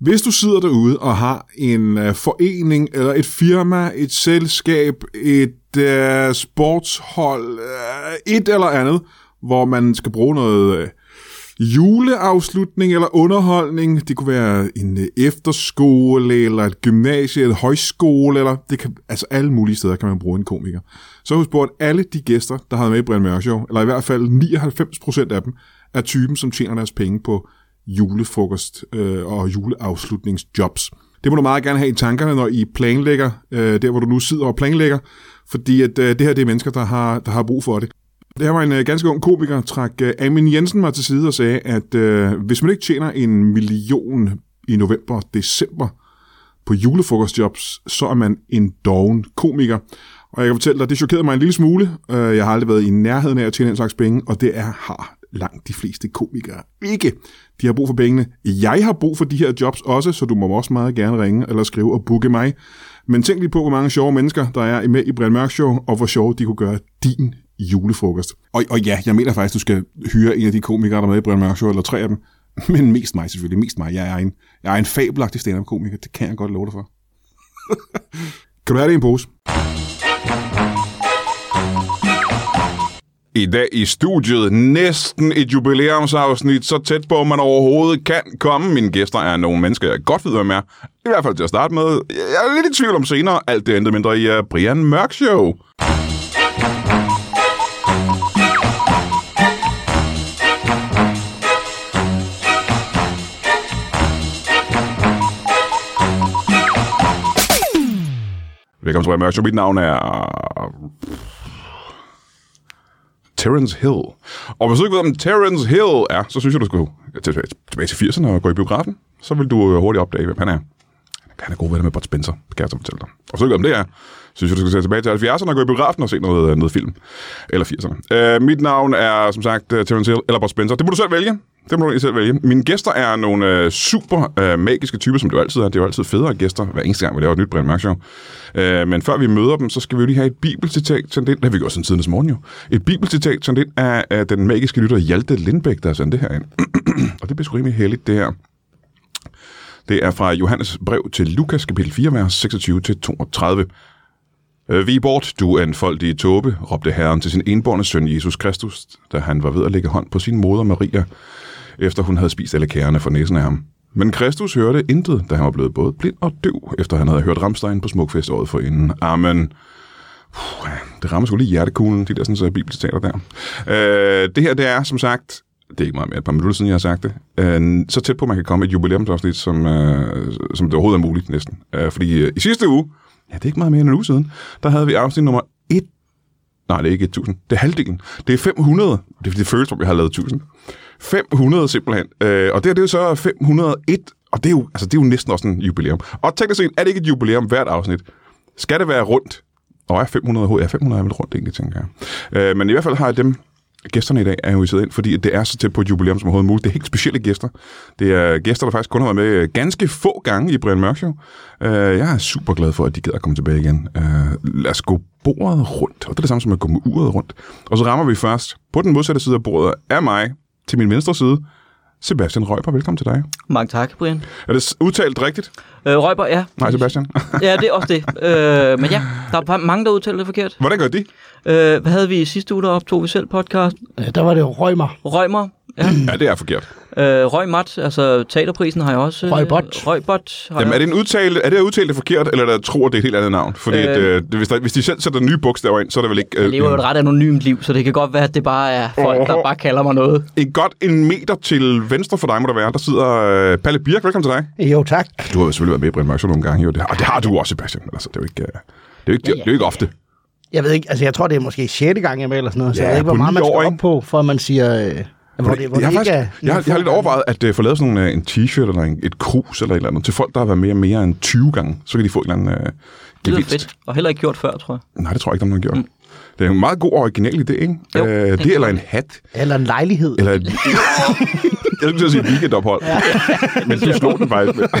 Hvis du sidder derude og har en øh, forening, eller et firma, et selskab, et øh, sportshold, øh, et eller andet, hvor man skal bruge noget Øh, juleafslutning eller underholdning, det kunne være en øh, efterskole, eller et gymnasie, eller højskole, eller det kan, altså alle mulige steder kan man bruge en komiker. Så har vi spurgt alle de gæster, der har været med i Brian Mørk Show, eller i hvert fald 99% af dem, er typen, som tjener deres penge på julefrokost øh, og juleafslutningsjobs. Det må du meget gerne have i tankerne, når I planlægger, øh, der hvor du nu sidder og planlægger, fordi at, øh, det her det er mennesker, der har, der har brug for det. Det her var en øh, ganske ung komiker, trak øh, Amin Jensen mig til side og sagde, at øh, hvis man ikke tjener en million i november og december på julefrokostjobs, så er man en doven komiker. Og jeg kan fortælle dig, det chokerede mig en lille smule. Øh, jeg har aldrig været i nærheden af at tjene en slags penge, og det er har langt de fleste komikere ikke. De har brug for pengene. Jeg har brug for de her jobs også, så du må også meget gerne ringe eller skrive og booke mig. Men tænk lige på, hvor mange sjove mennesker, der er med i Brian Mørk Show, og hvor sjove de kunne gøre din julefrokost. Og, og ja, jeg mener faktisk, du skal hyre en af de komikere, der er med i Brian Mørk Show, eller tre af dem. Men mest mig selvfølgelig, mest mig. Jeg er en, jeg er en fabelagtig stand-up-komiker, det kan jeg godt love dig for. kan du have det i en pose? I dag i studiet næsten et jubilæumsafsnit, så tæt på, man overhovedet kan komme. Mine gæster er nogle mennesker, jeg godt ved, hvem er. I hvert fald til at starte med. Jeg er lidt i tvivl om senere. Alt det endte mindre i uh, Brian Mørk Show. Velkommen til Brian Mørk Show. Mit navn er Terence Hill. Og hvis du ikke ved, om Terence Hill er, så synes jeg, du skulle tilbage til 80'erne og gå i biografen. Så vil du øh, hurtigt opdage, hvem han er. Han er god venner med Bud Spencer, kan jeg så fortælle dig. Og så ikke ved, om det er, synes jeg, du skal tilbage til 70'erne og gå i biografen og se noget, øh, noget film. Eller 80'erne. Øh, mit navn er, som sagt, øh, Terence Hill eller Bud Spencer. Det må du selv vælge. Det må du selv vælge. Mine gæster er nogle øh, super øh, magiske typer, som det jo altid er. Det er jo altid federe gæster, hver eneste gang, vi laver et nyt Brian Mørk Show. Øh, men før vi møder dem, så skal vi jo lige have et bibelcitat sendt ind. Det har vi gjort siden tidens morgen jo. Et bibelcitat sendt ind af, af den magiske lytter Hjalte Lindbæk, der har sendt det her ind. Og det bliver sgu rimelig heldigt, det her. Det er fra Johannes brev til Lukas, kapitel 4, vers 26-32. Øh, vi bort, du anfoldige tåbe, råbte Herren til sin enborne søn Jesus Kristus, da han var ved at lægge hånd på sin moder Maria, efter hun havde spist alle kærerne for næsen af ham. Men Kristus hørte intet, da han var blevet både blind og døv, efter han havde hørt Ramstein på Smukfest året for inden. Amen. Puh, det rammer sgu lige hjertekuglen, de der sådan, så bibelcitater der. Øh, det her, det er som sagt, det er ikke meget mere, et par minutter siden, jeg har sagt det, øh, så tæt på, at man kan komme et jubilæumsafsnit, som, øh, som det overhovedet er muligt næsten. Øh, fordi øh, i sidste uge, ja, det er ikke meget mere end en uge siden, der havde vi afsnit nummer 1 Nej, det er ikke 1000. Det er halvdelen. Det er 500. Det, det føles, som vi har lavet 1000. 500 simpelthen. Øh, og det, det er jo så 501, og det er, jo, altså, det er jo næsten også en jubilæum. Og teknisk set er det ikke et jubilæum hvert afsnit. Skal det være rundt? Og er 500 Ja, 500 er vel rundt egentlig, tænker jeg. Øh, men i hvert fald har jeg dem, gæsterne i dag er jo siddet ind, fordi det er så tæt på et jubilæum som overhovedet muligt. Det er helt specielle gæster. Det er gæster, der faktisk kun har været med øh, ganske få gange i Brian Mørk Show. Øh, jeg er super glad for, at de gider at komme tilbage igen. Øh, lad os gå bordet rundt, og det er det samme som at gå med uret rundt. Og så rammer vi først på den modsatte side af bordet af mig, til min venstre side, Sebastian Røber, velkommen til dig. Mange tak, Brian. Er det udtalt rigtigt? Øh, Røber, ja. Nej, Sebastian. ja, det er også det. Øh, men ja, der er mange, der udtaler det forkert. Hvordan gør de? Øh, hvad havde vi i sidste uge, der optog vi selv podcast? Ja, der var det Rømer. Rømer, ja. ja, det er forkert. Øh, Røgmat, altså teaterprisen har jeg også. Øh, Røgbot. Røgbot. Jamen, er det en udtale, er det udtalt det forkert, eller er det tror, det er et helt andet navn? Fordi øh, at, øh, hvis, der, hvis de selv sætter nye bogstaver ind, så er det vel ikke... Øh, jeg lever jo et ret anonymt liv, så det kan godt være, at det bare er folk, der bare kalder mig noget. En godt en meter til venstre for dig må der være. Der sidder øh, Palle Birk. Velkommen til dig. Jo, tak. Du har jo selvfølgelig været med i Brian Mørk nogle gange, jo. Det har, og det har du også, Sebastian. Altså, det er jo ikke, øh, det er jo ikke, det er jo ikke ofte. Jeg ved ikke, altså jeg tror, det er måske 6. gang, jeg med, eller sådan noget, så Ja, jeg ved ikke, hvor meget man skal år, op på, for at man siger... Øh, hvor det, hvor jeg, har det ikke faktisk, er... jeg, har, jeg har lidt overvejet at uh, få lavet sådan uh, en t-shirt eller en, et krus eller et eller andet til folk, der har været med mere end 20 gange. Så kan de få en eller anden uh, Det lyder gevinst. fedt. Og heller ikke gjort før, tror jeg. Nej, det tror jeg ikke, er der har gjort. Mm. Det er en meget god og original idé, ikke? Jo, øh, det er det eller en en hat. Eller en lejlighed. Eller et... jeg skulle sige weekendophold. Men du slog den faktisk med.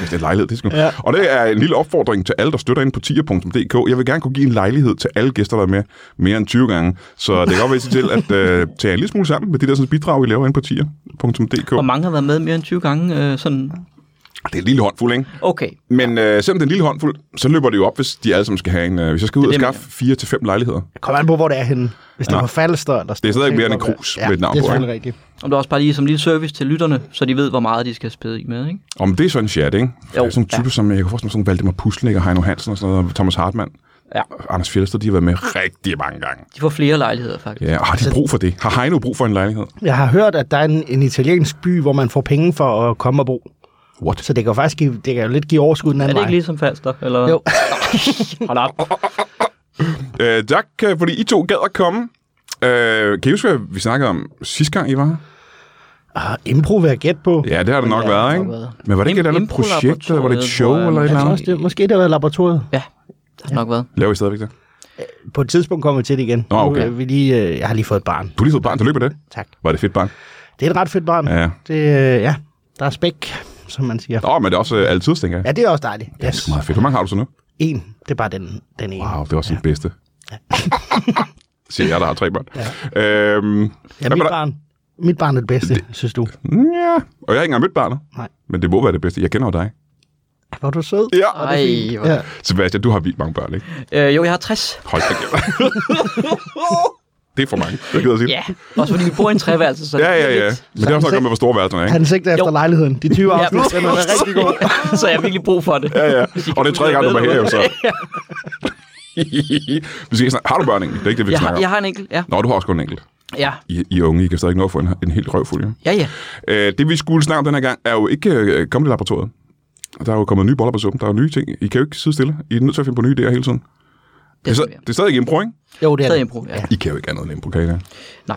Kæft, det er lejlighed, det skal ja. Og det er en lille opfordring til alle, der støtter ind på tier.dk. Jeg vil gerne kunne give en lejlighed til alle gæster, der er med mere end 20 gange. Så det kan godt være til at øh, tage en lille smule sammen med de der sådan, bidrag, vi laver ind på tier.dk. Hvor mange har været med mere end 20 gange? Øh, sådan... Det er en lille håndfuld, ikke? Okay. Men øh, selvom det er en lille håndfuld, så løber det jo op, hvis de alle sammen skal have en... Øh, hvis jeg skal ud Det og det, skaffe fire til fem lejligheder. Kom an på, hvor det er henne. Hvis det Nå. er på Falster, der Det er stadig mere end en krus ja, med et navn det er selvfølgelig rigtigt. Om det er også bare lige som lille service til lytterne, så de ved, hvor meget de skal spæde i med, ikke? Om det er sådan en chat, ikke? Jo, sådan en type, ja. ja. som jeg kan forestille mig, sådan Valdemar Puslik og Heino Hansen og sådan noget, og Thomas Hartmann. Ja. Anders Fjeldsted, de har været med rigtig mange gange. De får flere lejligheder, faktisk. Ja, og har de brug for det? Har Heino brug for en lejlighed? Jeg har hørt, at der er en, en italiensk by, hvor man får penge for at komme og bo. What? Så det kan jo faktisk give, det kan jo lidt give overskud den Er anden det ikke vej. ligesom Falster? Eller? Jo. Hold op. Øh, tak, øh, fordi I to gad at komme. Øh, kan I huske, hvad vi snakkede om sidste gang, I var her? Ah, impro vil jeg gætte på. Ja, det har det nok Ja, været, ikke? været. Men var det ikke et Im- andet projekt, eller var det et show, Impro-laboratoriet, eller et Jeg eller andet? det, måske det har været laboratoriet. Ja, det har nok været. Laver I stadigvæk det? På et tidspunkt kommer vi til det igen. Nå, okay. Nu, øh, vi lige, øh, jeg har lige fået et barn. Du har lige fået barn, tillykke med det. Tak. Var det et fedt barn? Det er et ret fedt barn. Ja. Det, øh, ja, der er spæk, som man siger. Nå, men det er også øh, altid, tænker jeg. Ja, det er også dejligt. Det er sgu meget fedt. Hvor mange har du så nu? En, det er bare den, den ene. Wow, det er også den bedste. Siger jeg, der har tre børn. Ja. Øhm, Ja, mit barn, mit barn er det bedste, det... synes du. Ja, og jeg har ikke engang mødt barnet. Nej. Men det må være det bedste. Jeg kender jo dig. Hvor er du sød. Ja. Ej, hvor... Ja. Sebastian, du har vildt mange børn, ikke? Øh, jo, jeg har 60. Hold da kæft. det er for mange. Det gider jeg sige. Ja, også fordi vi bor i en treværelse, så Ja, det er ja, ja. Men det er også nok med, hvor store værelserne er, ikke? Han sigter efter Jo. lejligheden. De 20 Ja, afsnit, den er rigtig god. så jeg har virkelig brug for det. Ja, ja. Og det er tredje gang, du var her, jo så. vi skal snakke. Har du børn egentlig? Det er ikke det, vi Jeg snakker har, om. jeg har en enkelt, ja. Nå, du har også kun en enkelt. Ja, I, I er unge, I kan stadig nå at få en, en helt røvfuld. Ja. ja, ja. Øh, det, vi skulle snakke om den her gang, er jo ikke øh, kommet i laboratoriet. Der er jo kommet nye boller på suppen. Der er jo nye ting. I kan jo ikke sidde stille. I er nødt til at finde på nye idéer hele tiden. Det er, så, Det, det er stadig impro, ikke? Jo, det er det. impro, ja. I kan jo ikke andet end impro, kan I det? Nej.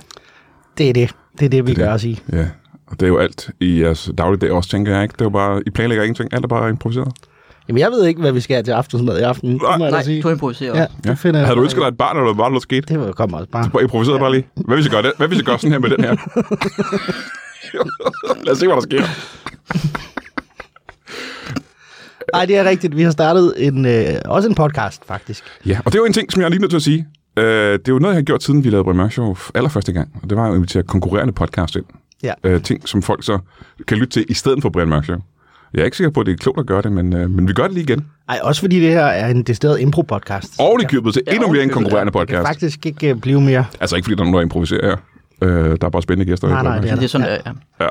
Det er det. Det er det, vi Det er gør det. os i. Ja. Og det er jo alt i jeres dagligdag også, tænker jeg ikke. Det er jo bare, I planlægger ingenting. Alt er bare improviseret. Jamen, jeg ved ikke, hvad vi skal have til aftensmad i aften. Det må jeg Nej, sige. du improviserer Ja, det finder jeg. Havde du ønsket dig et barn, eller var det bare noget sket? Det kommer også bare. Bare improviseret bare lige. Hvad hvis jeg gør det? Hvad hvis jeg gør sådan her med den her? Lad os se, hvad der sker. Nej, det er rigtigt. Vi har startet en, øh, også en podcast, faktisk. Ja, og det er jo en ting, som jeg er lige nødt til at sige. Øh, det er jo noget, jeg har gjort, siden vi lavede Brian Show allerførste gang. Og det var jo at invitere konkurrerende podcast ind. Ja. Øh, ting, som folk så kan lytte til i stedet for Brian Mørk Show. Jeg er ikke sikker på, at det er klogt at gøre det, men, øh, men vi gør det lige igen. Ej, også fordi det her er en decideret impro-podcast. Og det købet til Ja, endnu mere en konkurrerende Det kan podcast. faktisk ikke øh, blive mere. Altså ikke fordi, der er nogen, der improviserer her. Øh, der er bare spændende gæster. i Nej, nej, det er Det er sådan, ja. ja. Show.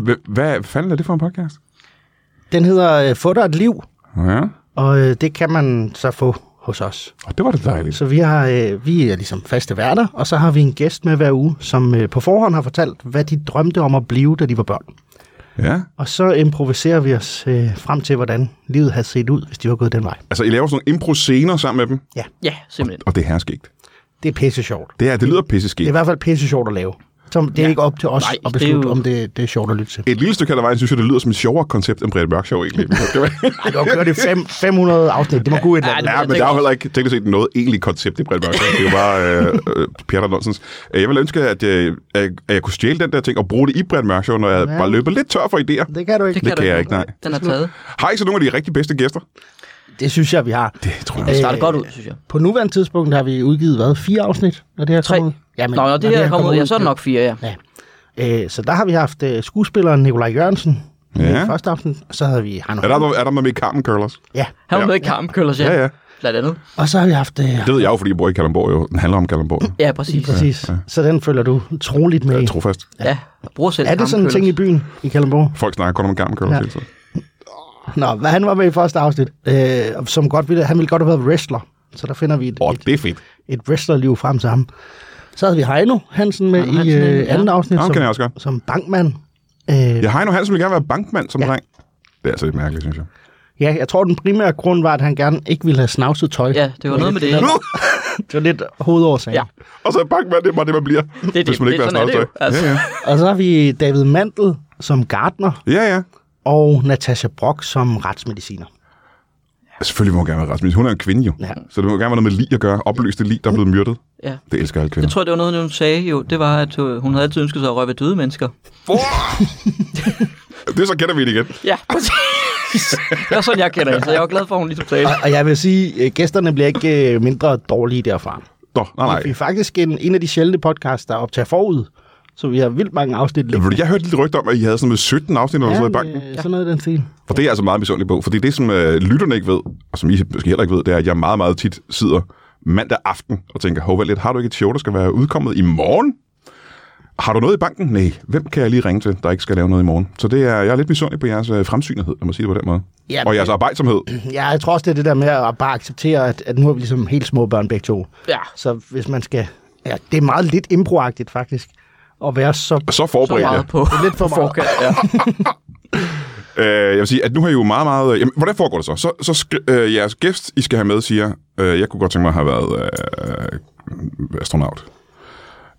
Hva- Hvad fanden er det for en podcast? Den hedder øh, Få dig et liv, Ja, og øh, det kan man så få hos os. og det var da dejligt. Så vi, har, øh, vi er ligesom faste værter, og så har vi en gæst med hver uge, som øh, på forhånd har fortalt, hvad de drømte om at blive, da de var børn. Ja, Og så improviserer vi os øh, frem til, hvordan livet havde set ud, hvis de var gået den vej. altså I laver sådan nogle impro-scener sammen med dem, Ja, simpelthen. og det er herskægt. Det er pisse sjovt. Det, er, det lyder Det pisseskægt. er i hvert fald pisse sjovt at lave. Så det er Ja. ikke op til os Nej, at det beslutte, jo- om det, det er sjovt at lytte til. Et lille stykke af vejen, synes jeg, det lyder som et sjovere koncept end Brian Mørk Show, egentlig. Det var- du har kørt i fem, 500 afsnit. Det må gå et eller Ja, andet. det- Ja, men der er jo heller ikke teknisk set noget egentligt koncept i Brian Mørk Show. Det er jo bare øh, øh, Peter Nonsens. Øh, Jeg vil ønske, at, øh, at jeg kunne stjæle den der ting og bruge det i Brian Mørk Show, når jeg Ja. bare løber lidt tør for idéer. Det kan du ikke. Det kan, Det kan jeg ikke, nej. Den er taget. Har I så nogle af de rigtig bedste gæster? Det synes jeg, vi har. Det tror jeg Det starter godt ud, synes jeg. På nuværende tidspunkt har vi udgivet, hvad, fire afsnit, når det her Tre. kommer ud? Ja, Nå, når det her er kommet ud, ja, så er det nok fire, ja. Ja. Øh, så der har vi haft øh, skuespilleren Nikolaj Jørgensen Ja. ja. i første og så havde vi Heino Er der, er der noget med i Carmen Curlers? Ja, Han var Ja. med i Karmkøllers, ja. Ja, ja. Blandt andet. og så har vi haft... Øh, Det ved jeg jo, fordi jeg bor i Kalundborg jo. Den handler om Kalundborg. Ja, præcis. præcis. Ja. Så den følger du troligt med Jeg i. er trofast. Ja, jeg bruger selv Er det sådan en ting i byen i Kalundborg? Folk snakker kun om Carmen Curlers Ja. hele tiden. Nå, hvad han var med i første afsnit, øh, som godt ville, han ville godt have været wrestler. Så der finder vi et, Åh, et, det er fedt. et wrestlerliv frem til ham. Så havde vi Heino Hansen med Heino i Hansen, øh, ja. andet afsnit Ham som, som bankmand. Øh, Jeg Heino Hansen ville gerne være bankmand som Ja. dreng. Det er altså lidt mærkeligt, synes jeg. Ja, jeg tror, den primære grund var, at han gerne ikke ville have snavset tøj. Ja, det var noget med det. Det var lidt hovedårsagen. Ja. Og så er bankmand, det er bare det, man bliver. Det er hvis man det. ikke vil Det- have sådan det snavstøj. jo. Altså. Ja, Og så har vi David Mandel som gartner, ja. ja, ja. og Natasha Brock som retsmediciner. Selvfølgelig må hun gerne være retsminister. Hun er en kvinde jo. Ja. Så det må gerne være noget med lig at gøre. Opløste lig, der er blevet myrdet. Ja. Det elsker alle kvinder. Jeg tror, det var noget, hun sagde jo. Det var, at øh, hun havde altid ønsket sig at røre ved døde mennesker. det så kender vi det igen. Ja, præcis. det er sådan, jeg kender hende, så jeg var glad for, at hun ligesom sagde det. Og, og jeg vil sige, at gæsterne bliver ikke øh, mindre dårlige derfra. Nå, nej, nej. Vi er faktisk en, en af de sjældne podcasts, der optager forud. Så vi har vildt mange afsnit. Du, jeg hørte lidt rygte om, at I havde sådan med 17 afsnit eller sådan noget i banken. øh, sådan noget i den stil. Og det er jeg altså meget misundelig på, fordi det, som øh, lytterne ikke ved, og som I måske heller ikke ved, det er, at jeg meget, meget tit sidder mandag aften og tænker, hov, lidt, har du ikke et show, der skal være udkommet i morgen? Har du noget i banken? Nej. Hvem kan jeg lige ringe til, der ikke skal lave noget i morgen? Så det er, jeg er lidt misundelig på jeres øh, fremsynethed, når man siger det på den måde. Ja, og jeres arbejdsomhed. Ja, jeg tror også, det er det der med at bare acceptere, at, at nu er vi ligesom helt små børn begge to. Ja. Så hvis man skal... Ja, det er meget lidt improagtigt faktisk. At være så... Så Så forberedt, ja. meget på, Det er lidt for forkant. Ja. Øh, jeg vil sige, at nu har I jo meget, meget... Jamen, hvordan foregår det så? Så, så sk- øh, jeres gæst, I skal have med, siger, øh, jeg kunne godt tænke mig at have været øh, astronaut.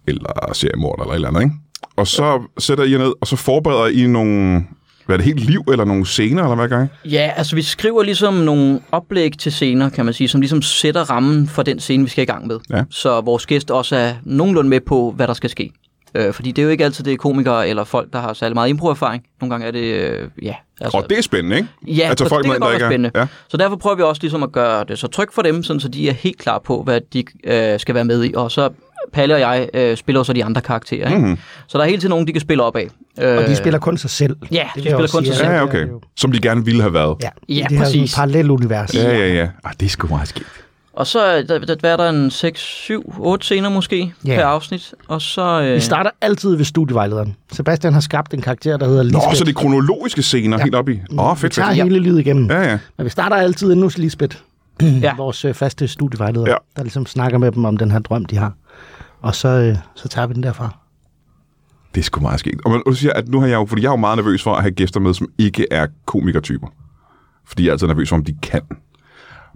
Eller seriemorder, eller et eller andet, ikke? Og så sætter I jer ned, og så forbereder I nogle... Hvad er det, helt liv, eller nogle scener, eller hvad I? Ja, altså vi skriver ligesom nogle oplæg til scener, kan man sige, som ligesom sætter rammen for den scene, vi skal i gang med. Ja. Så vores gæst også er nogenlunde med på, hvad der skal ske. Øh, fordi det er jo ikke altid det er komikere eller folk, der har særlig meget improerfaring. Nogle gange er det, øh, ja. Altså, Og det er spændende, ikke? Ja, for folk det med kan godt være er- spændende. Ja. Så derfor prøver vi også ligesom at gøre det så trygt for dem, sådan, så de er helt klar på, hvad de øh, skal være med i. Og så Palle og jeg øh, spiller så de andre karakterer. Ikke? Mhm. Så der er hele tiden nogen, de kan spille op af. Øh, Og de spiller kun sig selv. Ja, Det de spiller kun sig selv. Ja, det okay. er Som de gerne ville have været. Ja, Ja, det her præcis. sådan parallel univers. Ja, ja, ja. Ah, det er sgu meget skidt. Og så er der, der, der er der en 6, 7, 8 scener måske Ja. per afsnit. Og så... Øh, Vi starter altid ved studievejlederen. Sebastian har skabt en karakter, der hedder Nå, Lisbeth. så det er kronologiske scener ja. helt op i. Åh, oh, Vi fedt, tager fedt. hele livet igennem. Ja, ja. Men vi starter altid inde hos Lisbeth, ja. vores øh, faste studievejleder, Ja. der ligesom snakker med dem om den her drøm, de har. Og så, øh, så tager vi den derfra. Det er sgu meget skægt. Og man og du siger, at nu har jeg jo, fordi jeg er jo meget nervøs for at have gæster med, som ikke er komikertyper. Fordi jeg er altid nervøs for, om de kan.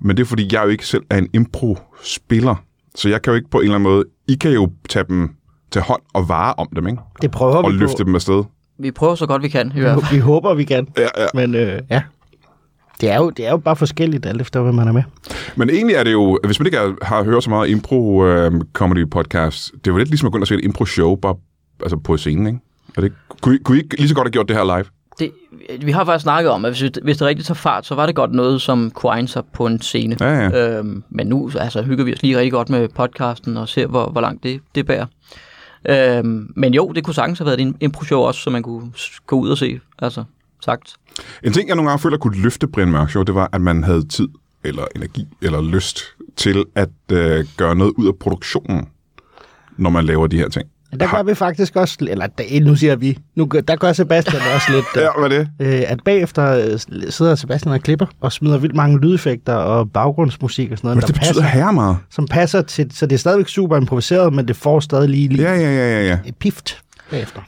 Men det er, fordi jeg jo ikke selv er en impro-spiller. Så jeg kan jo ikke på en eller anden måde... I kan jo tage dem til hånd og vare om dem, ikke? Det prøver Og vi løfte på. dem afsted. Vi prøver så godt vi kan, i hvert fald. Vi, håber, vi kan. Ja, ja. Men øh, ja, det er, jo, det er jo bare forskelligt, alt efter hvad man er med. Men egentlig er det jo, hvis man ikke er, har hørt så meget impro-comedy-podcast, det er jo lidt ligesom at gå ind og se et impro-show, bare altså på scenen, ikke? Er det, ikke- kunne, I, kunne I ikke lige så godt have gjort det her live? Det, vi har faktisk snakket om, at hvis, hvis det rigtig tager fart, så var det godt noget, som kunne egne sig på en scene. Ja, ja. Øhm, men nu altså, hygger vi os lige rigtig godt med podcasten og ser, hvor, hvor langt det, det bærer. Øhm, men jo, det kunne sagtens have været en impro-show også, som man kunne gå ud og se. Altså, sagt. En ting, jeg nogle gange føler kunne løfte Brian Mørk Show, det var, at man havde tid, eller energi, eller lyst til at øh, gøre noget ud af produktionen, når man laver de her ting. Der gør vi faktisk også, eller der, nu siger vi, nu, gør- der gør Sebastian også lidt, Ja, hvad det? øh, at bagefter øh, sidder Sebastian og klipper og smider vildt mange lydeffekter og baggrundsmusik og sådan noget, Men der det betyder passer, meget. som passer til, så det er stadigvæk super improviseret, men det får stadig lige, lige Ja, ja, ja, ja, ja. et pift bagefter.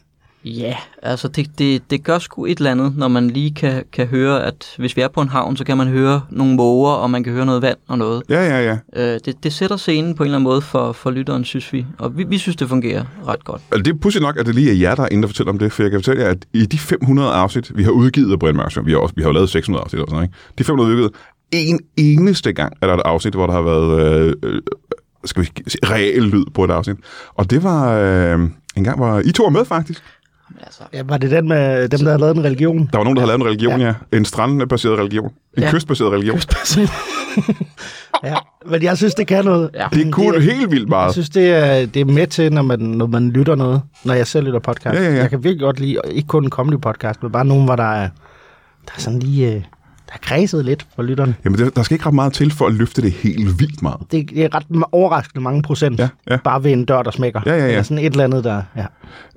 Ja, altså det, det, det gør sgu et eller andet, når man lige kan, kan høre, at hvis vi er på en havn, så kan man høre nogle måger, og man kan høre noget vand og noget. Ja, ja, ja. Øh, det, det sætter scenen på en eller anden måde for, for lytteren, synes vi. Og vi, vi synes, det fungerer ret godt. Altså, det er pudsigt nok, at det lige er jer, der er inde og fortæller om det, for jeg kan fortælle jer, at i de 500 afsnit, vi har udgivet af Brian Mørk vi har, også, vi har jo lavet 600 afsnit og sådan noget, ikke? De 500 vi har udgivet, en eneste gang er der et afsnit, hvor der har været, øh, øh, skal vi sige, reel lyd på et afsnit. Og det var øh, en gang, hvor I to var med faktisk. Altså, Ja, var det den med dem, der har lavet en religion? Der var nogen, der havde lavet en religion, ja. Ja. En strandbaseret religion. En Ja. kystbaseret religion. Ja, men jeg synes, det kan noget. Ja. Det kunne Det helt vildt Jeg meget. synes, det er, det er med til, når man, når man lytter noget, når jeg selv lytter podcast. Ja, ja, ja. Jeg kan virkelig godt lide, ikke kun en comedy podcast, men bare nogen, hvor der er, der er sådan lige, øh, der er kredset lidt for lytterne. Jamen, der, der skal ikke ret meget til for at løfte det helt vildt meget. Det, det er ret overraskende mange procent, Ja, ja. bare ved en dør, der smækker. Ja, ja, ja. Eller sådan et eller andet, der... Ja.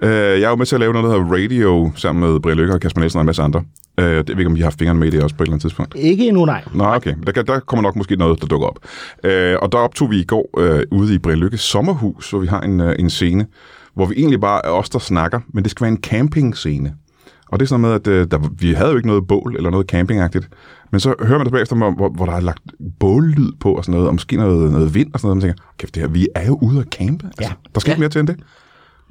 Øh, jeg er jo med til at lave noget, der hedder Radio, sammen med Brian Lykke og Kasper Nielsen og en masse andre. Øh, det ved ikke, om I har haft fingrene med i det også på et eller andet tidspunkt. Ikke endnu, nej. Nå, okay. Der, der kommer nok måske noget, der dukker op. Øh, og der optog vi i går øh, ude i Brian Lykkes sommerhus, hvor vi har en, øh, en scene, hvor vi egentlig bare er os, der snakker, men det skal være en campingscene. Og det er sådan noget med, at øh, der, vi havde jo ikke noget bål eller noget campingagtigt. Men så hører man det bagefter, hvor, hvor, der er lagt bållyd på og sådan noget, og måske noget, noget vind og sådan noget. Og man tænker, kæft, det her, vi er jo ude at campe. Altså, Ja. Der skal Ja. ikke mere til end det.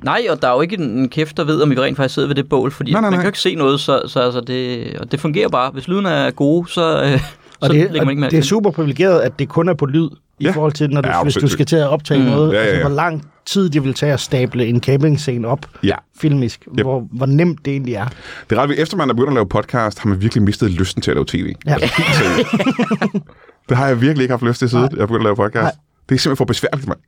nej, og der er jo ikke en kæft, der ved, om vi rent faktisk sidder ved det bål, fordi Nej, nej, man nej. kan jo ikke se noget, så, så altså det, og det fungerer bare. Hvis lyden er gode, så, øh, så Og så det, lægger man ikke mærke det er super privilegeret, at det kun er på lyd, i Ja. forhold til, når du, Ja, hvis du skal til at optage Mm. noget. Ja, ja, ja. Altså, hvor lang tid det vil tage at stable en campingscene op Ja. filmisk. Yep. Hvor, hvor nemt det egentlig er. Det er ret, efter man er begyndt at lave podcast, har man virkelig mistet lysten til at lave tv. Ja. Det har jeg virkelig ikke haft lyst til siden, jeg begyndte at lave podcast. Nej. Det er simpelthen for besværligt, mand.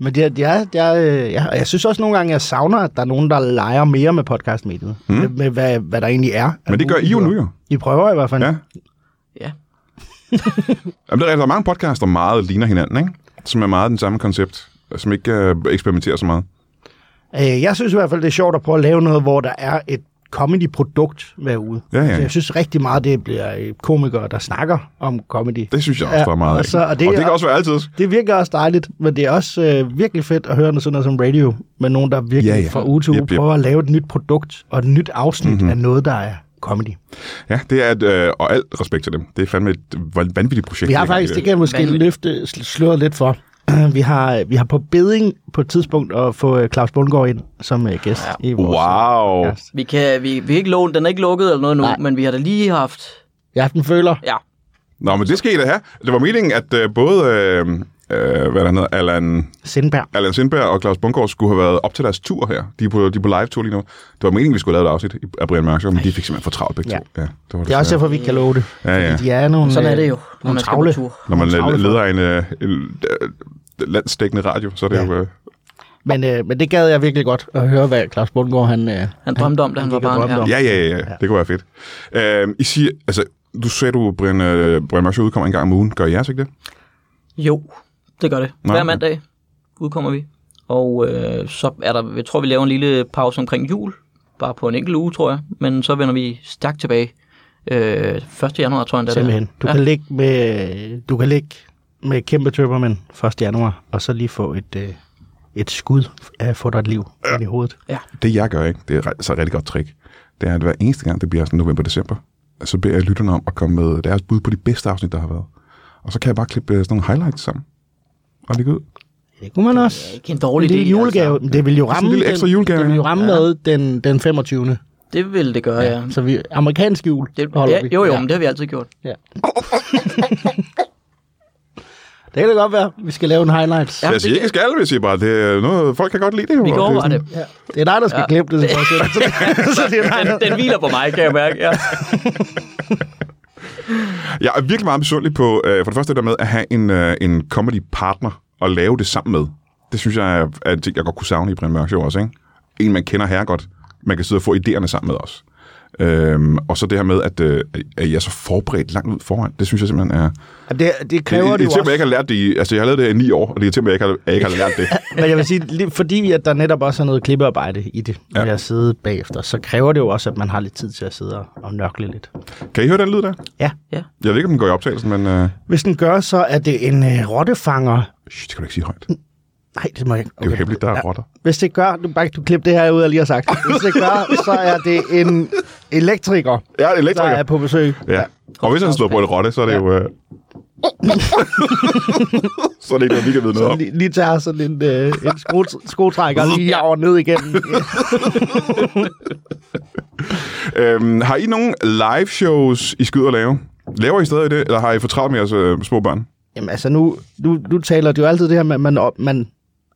Men det er, det er, det er, øh, ja, og jeg synes også nogle gange, jeg savner, at der er nogen, der leger mere med podcastmediet. Mm. Med, med hvad, hvad der egentlig er. Men det gør I jo nu jo. I prøver i hvert fald. Ja. Ja. Jamen, det er. Der er mange podcasts, der meget ligner hinanden, ikke? Som er meget den samme koncept, som ikke øh, eksperimenterer så meget. Øh, jeg synes i hvert fald, det er sjovt at prøve at lave noget, hvor der er et comedy-produkt hver uge. Ja, ja. Så jeg synes rigtig meget, det bliver øh, komikere, der snakker om comedy. Det synes jeg også, Ja, der er meget og af. så- og det og det er- kan også være altid. Det virker også dejligt, men det er også øh, virkelig fedt at høre noget sådan noget som radio, med nogen, der virkelig Ja, ja, ja. ja. fra uge til uge Yep, yep. prøver at lave et nyt produkt og et nyt afsnit Mhm. mm-hmm. af noget, der er comedy. Ja, det er et, øh, og alt respekt til dem. Det er fandme et vanvittigt projekt. Vi har faktisk, det. kan jeg måske Vanvittigt. løfte sl- sløret lidt for. Vi har, vi har på beding på et tidspunkt at få øh, Claus Bundgaard ind som øh, gæst Ja. i vores Wow. Ja. Vi, kan, vi, vi ikke lånt, den er ikke lukket eller noget nu, Nej. men vi har da lige haft... Jeg har haft en føler. Ja, Nå, men det skal I da have. Det var meningen, at øh, både øh, øh, hvad der hedder, Allan, Sindberg. Allan Sindberg og Claus Bundgaard skulle have været op til deres tur her. De er på, de er på live-tur lige nu. Det var meningen, vi skulle lave et afsnit i- af Brian Mørk men de fik simpelthen for travlt begge Ja. to. Ja, det, var Det er også derfor, vi kan love det. Ja, ja. De er nogle, sådan er det jo, øh, når nogle man travle. tur. Når man nogle travle leder en, øh, en øh, landsdækkende radio, så er det Ja. jo... Øh, Men, øh, men det gad jeg virkelig godt at høre, hvad Claus Bundgaard han... Øh, Han drømte om, da han var gik og barn, ja. om. ja, ja, ja, ja, det kunne være fedt. Øh, I siger, altså, du sagde, du, Brian, øh, Brian Mørk udkommer en gang om ugen. Gør I jeres ikke det? Jo, det gør det. Hver okay. mandag udkommer vi. Og øh, så er der, jeg tror, vi laver en lille pause omkring jul. Bare på en enkelt uge, tror jeg. Men så vender vi stærkt tilbage. Øh, 1. januar, tror jeg, det. Simpelthen. Du, Ja. kan ligge med, du kan ligge med kæmpe tømmermænd 1. januar, og så lige få et, øh, et skud af at få dig et liv ja. ind i hovedet. Det jeg gør ikke, det er så et rigtig godt trick, det er, at hver eneste gang, det bliver sådan november-december, så beder jeg lytterne om at komme med deres bud på de bedste afsnit, der har været. Og så kan jeg bare klippe øh, sådan nogle highlights sammen. Og lægge ud. Det kunne man også. Ikke en dårlig lille idé, julegave. Altså. Altså. Det vil jo en ramme, lille ekstra den, julegave, det vil jo ramme Ja. med den, den 25. Det vil det gøre, ja. Ja. Så vi, amerikansk jul Det, holder ja, vi. jo, jo, Ja. men det har vi altid gjort. Ja. det kan da godt være, vi skal lave en highlights. Ja, jeg det siger ikke skal, hvis jeg bare, det er noget, folk kan godt lide det. jo, Vi kan og overveje er det. sådan- Ja. Det er dig, der skal Ja. klippe det. Så, så, det er dig, der- Den, den hviler på mig, kan jeg mærke. Ja. Jeg er virkelig meget misundelig på, øh, for det første det der med at have en, øh, en comedy partner og lave det sammen med. Det synes jeg er, er en ting, jeg godt kunne savne i Brian Mørk Show også, ikke? En, man kender her godt. Man kan sidde og få idéerne sammen med os. Øhm, og så det her med, at, øh, at jeg er så forberedt langt ud foran. Det synes jeg simpelthen er... Ja, det, det kræver det, det, det, jo det, jeg ikke også. har lært det i... Altså, jeg har lavet det i ni år, og det er til mig, jeg ikke har, jeg ikke har lært det. Men jeg vil sige, fordi at der netop også er noget klippearbejde i det, når Ja. jeg sidder bagefter, så kræver det jo også, at man har lidt tid til at sidde og- og nørkle lidt. Kan I høre den lyd der? Ja. ja. Jeg ved ikke, om den går i optagelsen, men... Øh, Hvis den gør, så er det en øh, rottefanger. Shh, det kan du ikke sige højt. Nej, det må jeg ikke. Det er jo hemmeligt, der er Ja. rotter. Hvis det gør, du, bare, du klip det her ud, jeg lige har sagt. Hvis det gør, så er det en elektriker, Ja, det er der elektriker. er på besøg. Ja. Og hvis han slår på en rotte, så er det jo... Øh... så er det ikke noget, vi kan vide noget om. lige, lige tager sådan en, øh, en sko, skotrækker lige jager ned igennem. Øhm, har I nogle live shows, I ud og lave? Laver I stadig det, eller har I for travlt med jeres øh, små børn? Jamen altså, nu, nu, nu taler det jo altid det her med, at man, op- man,